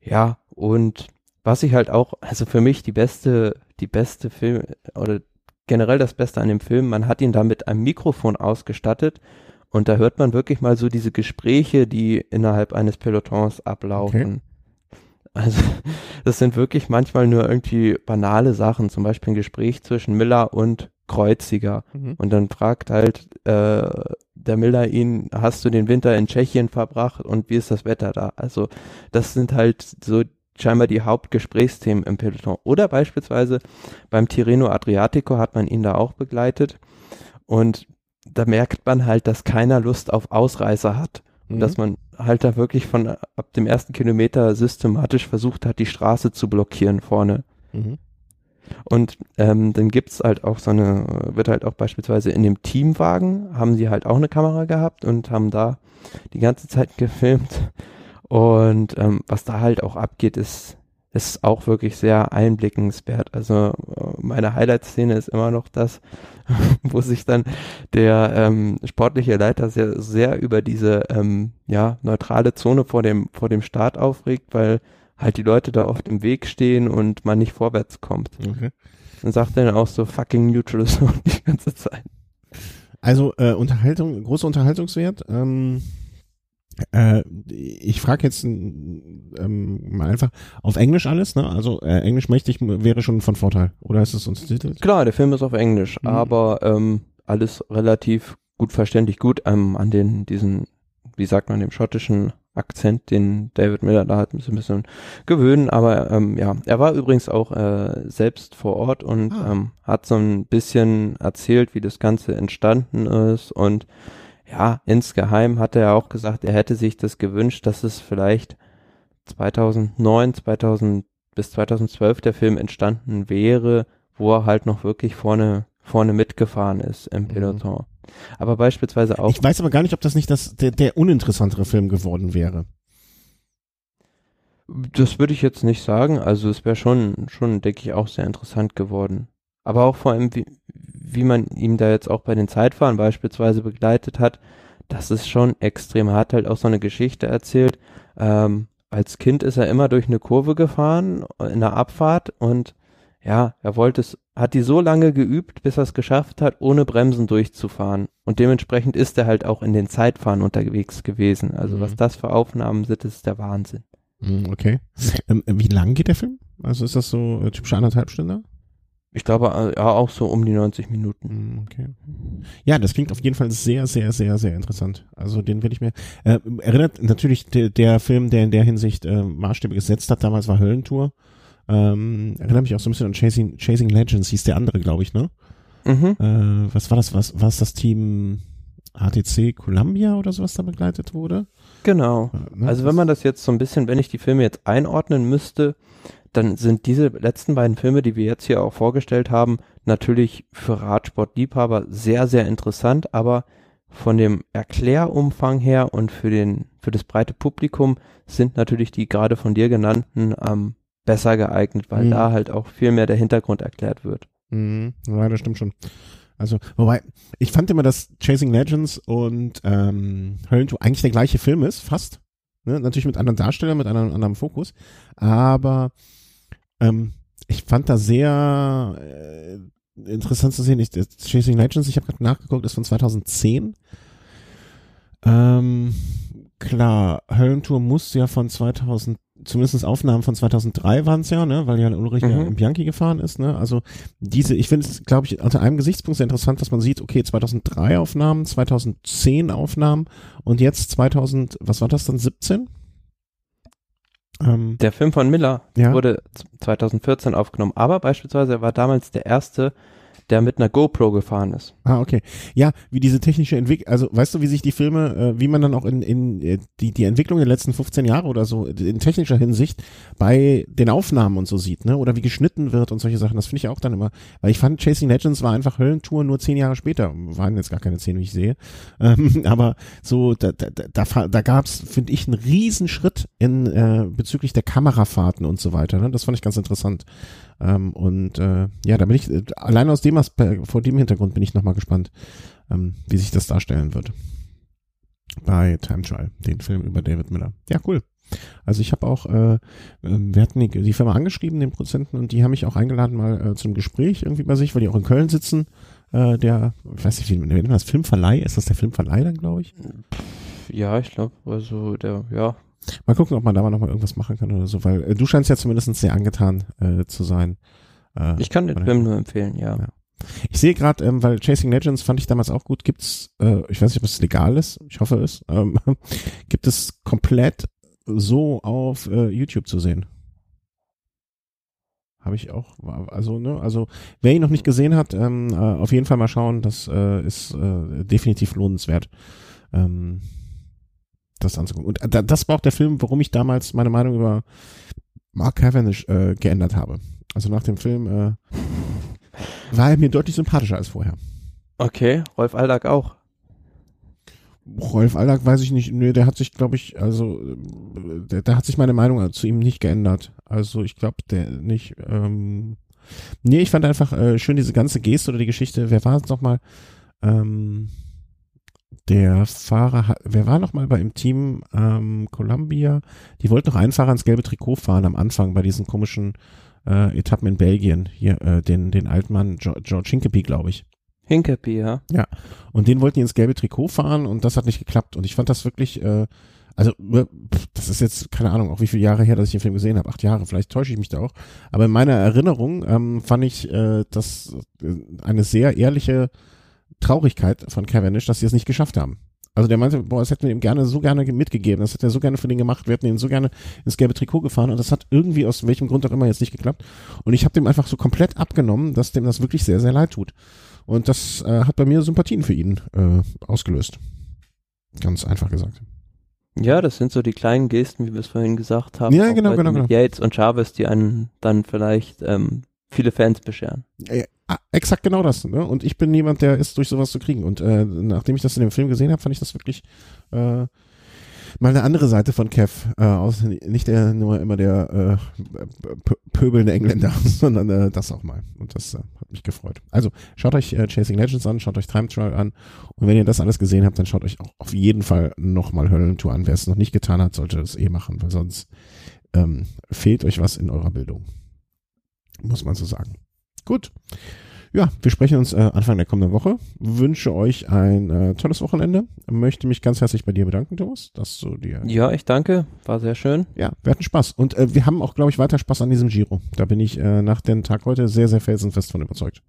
Ja, und was ich halt auch, also für mich die beste, die beste Film oder generell das Beste an dem Film, man hat ihn da mit einem Mikrofon ausgestattet und da hört man wirklich mal so diese Gespräche, die innerhalb eines Pelotons ablaufen. Okay. Also das sind wirklich manchmal nur irgendwie banale Sachen, zum Beispiel ein Gespräch zwischen Miller und Kreuziger. Mhm. Und dann fragt halt äh, der Miller ihn, hast du den Winter in Tschechien verbracht und wie ist das Wetter da? Also das sind halt so scheinbar die Hauptgesprächsthemen im Peloton. Oder beispielsweise beim Tirreno Adriatico hat man ihn da auch begleitet und da merkt man halt, dass keiner Lust auf Ausreißer hat. Und mhm. dass man halt da wirklich von ab dem ersten Kilometer systematisch versucht hat, die Straße zu blockieren vorne. Mhm. Und ähm, dann gibt's halt auch so eine, wird halt auch beispielsweise in dem Teamwagen, haben sie halt auch eine Kamera gehabt und haben da die ganze Zeit gefilmt. Und ähm, was da halt auch abgeht, ist, ist auch wirklich sehr einblickenswert. Also meine Highlight-Szene ist immer noch das, wo sich dann der ähm, sportliche Leiter sehr, sehr über diese ähm, ja, neutrale Zone vor dem, vor dem Start aufregt, weil halt die Leute da oft im Weg stehen und man nicht vorwärts kommt. Okay. Dann sagt er dann auch so fucking neutral so die ganze Zeit.
Also äh, Unterhaltung, großer Unterhaltungswert. Ähm, äh, ich frage jetzt ähm, mal einfach auf Englisch alles, ne? Also äh, Englisch mächtig wäre schon von Vorteil, oder ist es uns Titel?
Klar, der Film ist auf Englisch, mhm. aber ähm, alles relativ gut verständlich, gut ähm, an den diesen, wie sagt man, dem schottischen Akzent, den David Miller da hat, ein bisschen gewöhnen. Aber ähm, ja, er war übrigens auch äh, selbst vor Ort und ah. ähm, hat so ein bisschen erzählt, wie das Ganze entstanden ist. Und ja, insgeheim hat er auch gesagt, er hätte sich das gewünscht, dass es vielleicht 2009, 2000 bis 2012 der Film entstanden wäre, wo er halt noch wirklich vorne vorne mitgefahren ist im mhm. Peloton. Mhm. Aber beispielsweise auch.
Ich weiß aber gar nicht, ob das nicht das, der, der uninteressantere Film geworden wäre.
Das würde ich jetzt nicht sagen. Also es wäre schon, schon, denke ich, auch sehr interessant geworden. Aber auch vor allem, wie, wie man ihm da jetzt auch bei den Zeitfahren beispielsweise begleitet hat, das ist schon extrem. Er hat halt auch so eine Geschichte erzählt. Ähm, als Kind ist er immer durch eine Kurve gefahren in der Abfahrt und ja, er wollte es hat die so lange geübt, bis er es geschafft hat, ohne Bremsen durchzufahren. Und dementsprechend ist er halt auch in den Zeitfahren unterwegs gewesen. Also
Mhm.
was das für Aufnahmen sind, ist der Wahnsinn.
Hm, Okay. Ähm, wie lang geht der Film? Also ist das so äh, typische anderthalb Stunden?
Ich glaube äh, ja auch so um die 90 Minuten.
Hm, Okay. Ja, das klingt auf jeden Fall sehr, sehr, sehr, sehr interessant. Also den will ich mir. Äh, erinnert natürlich der, der Film, der in der Hinsicht äh, Maßstäbe gesetzt hat, damals war Höllentour. Ähm, erinnert mich auch so ein bisschen an Chasing, Chasing Legends, hieß der andere, glaube ich, ne?
Mhm.
Äh, was war das? Was war das Team ATC Columbia oder sowas da begleitet wurde?
Genau.
Äh, ne?
Also wenn man das jetzt so ein bisschen, wenn ich die Filme jetzt einordnen müsste, dann sind diese letzten beiden Filme, die wir jetzt hier auch vorgestellt haben, natürlich für Radsportliebhaber sehr, sehr interessant, aber von dem Erklärumfang her und für den, für das breite Publikum sind natürlich die gerade von dir genannten ähm, besser geeignet, weil
Mhm.
da halt auch viel mehr der Hintergrund erklärt wird.
Mhm, ja, das stimmt schon. Also, wobei, ich fand immer, dass Chasing Legends und ähm, Höllentour eigentlich der gleiche Film ist, fast. Ne? Natürlich mit anderen Darstellern, mit einem anderem Fokus. Aber ähm, ich fand da sehr äh, interessant zu sehen. Ich, Chasing Legends, ich habe gerade nachgeguckt, ist von 2010. Ähm, klar, Höllentour muss ja von 2000, zumindest Aufnahmen von 2003 waren es ja, ne, weil ja Ulrich ja
Mhm.
im Bianchi gefahren ist, ne, also diese, ich finde es, glaube ich, unter einem Gesichtspunkt sehr interessant, dass man sieht, okay, 2003 Aufnahmen, 2010 Aufnahmen und jetzt 2000, was war das dann, 17? Ähm,
Der Film von Miller
Ja.
wurde z- 2014 aufgenommen, aber beispielsweise er war damals der erste, der mit einer GoPro gefahren ist.
Ah, okay. Ja, wie diese technische Entwicklung, also weißt du, wie sich die Filme, äh, wie man dann auch in, in äh, die, die Entwicklung der letzten 15 Jahre oder so in technischer Hinsicht bei den Aufnahmen und so sieht, ne? Oder wie geschnitten wird und solche Sachen. Das finde ich auch dann immer, weil ich fand, Chasing Legends war einfach Höllentour nur zehn Jahre später. Waren jetzt gar keine zehn, wie ich sehe. Ähm, aber so, da, da, da, da, da gab's, finde ich, einen Riesenschritt in äh, bezüglich der Kamerafahrten und so weiter. Ne? Das fand ich ganz interessant. Ähm, und äh, ja, da bin ich, äh, allein aus dem Aspekt, vor dem Hintergrund bin ich nochmal gespannt, ähm, wie sich das darstellen wird. Bei Time Trial, den Film über David Miller. Ja, cool. Also ich habe auch, äh, ähm, wir hatten die, die Firma angeschrieben, den Produzenten, und die haben mich auch eingeladen mal äh, zum Gespräch irgendwie bei sich, weil die auch in Köln sitzen. Äh, der, ich weiß nicht, wie nennt man das, Filmverleih? Ist das der Filmverleih dann, glaube ich?
Ja, ich glaube, also der, ja,
Mal gucken, ob man da mal noch mal irgendwas machen kann oder so, weil äh, du scheinst ja zumindest sehr angetan äh, zu sein. Äh,
ich kann den Film nur empfehlen, ja.
Ja. Ich sehe gerade, ähm, weil Chasing Legends fand ich damals auch gut, gibt's, äh, ich weiß nicht, ob es legal ist, ich hoffe es, ähm, gibt es komplett so auf äh, YouTube zu sehen. Habe ich auch, also, ne, also wer ihn noch nicht gesehen hat, ähm, äh, auf jeden Fall mal schauen, das äh, ist äh, definitiv lohnenswert. Ähm, das anzugucken. Und äh, da- das war auch der Film, warum ich damals meine Meinung über Mark Cavendish äh, geändert habe. Also nach dem Film äh, war er mir deutlich sympathischer als vorher.
Okay, Rolf Aldag auch.
Rolf Aldag weiß ich nicht, nee, der hat sich, glaube ich, also äh, der, da hat sich meine Meinung zu ihm nicht geändert. Also ich glaube, der nicht. Ähm, nee, ich fand einfach äh, schön diese ganze Geste oder die Geschichte. Wer war es nochmal? Ähm, der Fahrer, wer war nochmal bei im Team ähm, Columbia? Die wollten noch einen Fahrer ins gelbe Trikot fahren am Anfang bei diesen komischen äh, Etappen in Belgien. Hier, äh, den, den Altmann Jo- George Hinkepie, glaube ich.
Hinkepie, ja.
Und den wollten die ins gelbe Trikot fahren und das hat nicht geklappt. Und ich fand das wirklich, äh, also äh, pff, das ist jetzt keine Ahnung, auch wie viele Jahre her, dass ich den Film gesehen habe. Acht Jahre, vielleicht täusche ich mich da auch. Aber in meiner Erinnerung ähm, fand ich äh, das äh, eine sehr ehrliche Traurigkeit von Cavendish, dass sie es nicht geschafft haben. Also der meinte, boah, das hätten wir ihm gerne so gerne ge- mitgegeben, das hätte er so gerne für den gemacht, wir hätten ihn so gerne ins gelbe Trikot gefahren und das hat irgendwie aus welchem Grund auch immer jetzt nicht geklappt. Und ich habe dem einfach so komplett abgenommen, dass dem das wirklich sehr, sehr leid tut. Und das äh, hat bei mir Sympathien für ihn äh, ausgelöst. Ganz einfach gesagt.
Ja, das sind so die kleinen Gesten, wie wir es vorhin gesagt haben.
Ja, genau, genau,
Mit Yates und Chavez, die einen dann vielleicht ähm, viele Fans bescheren.
Ah, exakt genau das. Ne? Und ich bin jemand, der ist durch sowas zu kriegen. Und äh, nachdem ich das in dem Film gesehen habe, fand ich das wirklich äh, mal eine andere Seite von Kev. Äh, aus, nicht der nur immer der äh, pöbelnde Engländer, sondern äh, das auch mal. Und das äh, hat mich gefreut. Also schaut euch äh, Chasing Legends an, schaut euch Time Trial an. Und wenn ihr das alles gesehen habt, dann schaut euch auch auf jeden Fall nochmal Höllentour an. Wer es noch nicht getan hat, sollte es eh machen, weil sonst ähm, fehlt euch was in eurer Bildung. Muss man so sagen. Gut. Ja, wir sprechen uns äh, Anfang der kommenden Woche. Wünsche euch ein äh, tolles Wochenende. Möchte mich ganz herzlich bei dir bedanken, Thomas, dass du dir.
Ja, ich danke. War sehr schön.
Ja, wir hatten Spaß. Und äh, wir haben auch, glaube ich, weiter Spaß an diesem Giro. Da bin ich äh, nach dem Tag heute sehr, sehr felsenfest von überzeugt.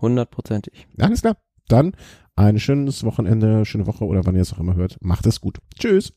Hundertprozentig.
Alles klar. Dann ein schönes Wochenende, schöne Woche oder wann ihr es auch immer hört. Macht es gut. Tschüss.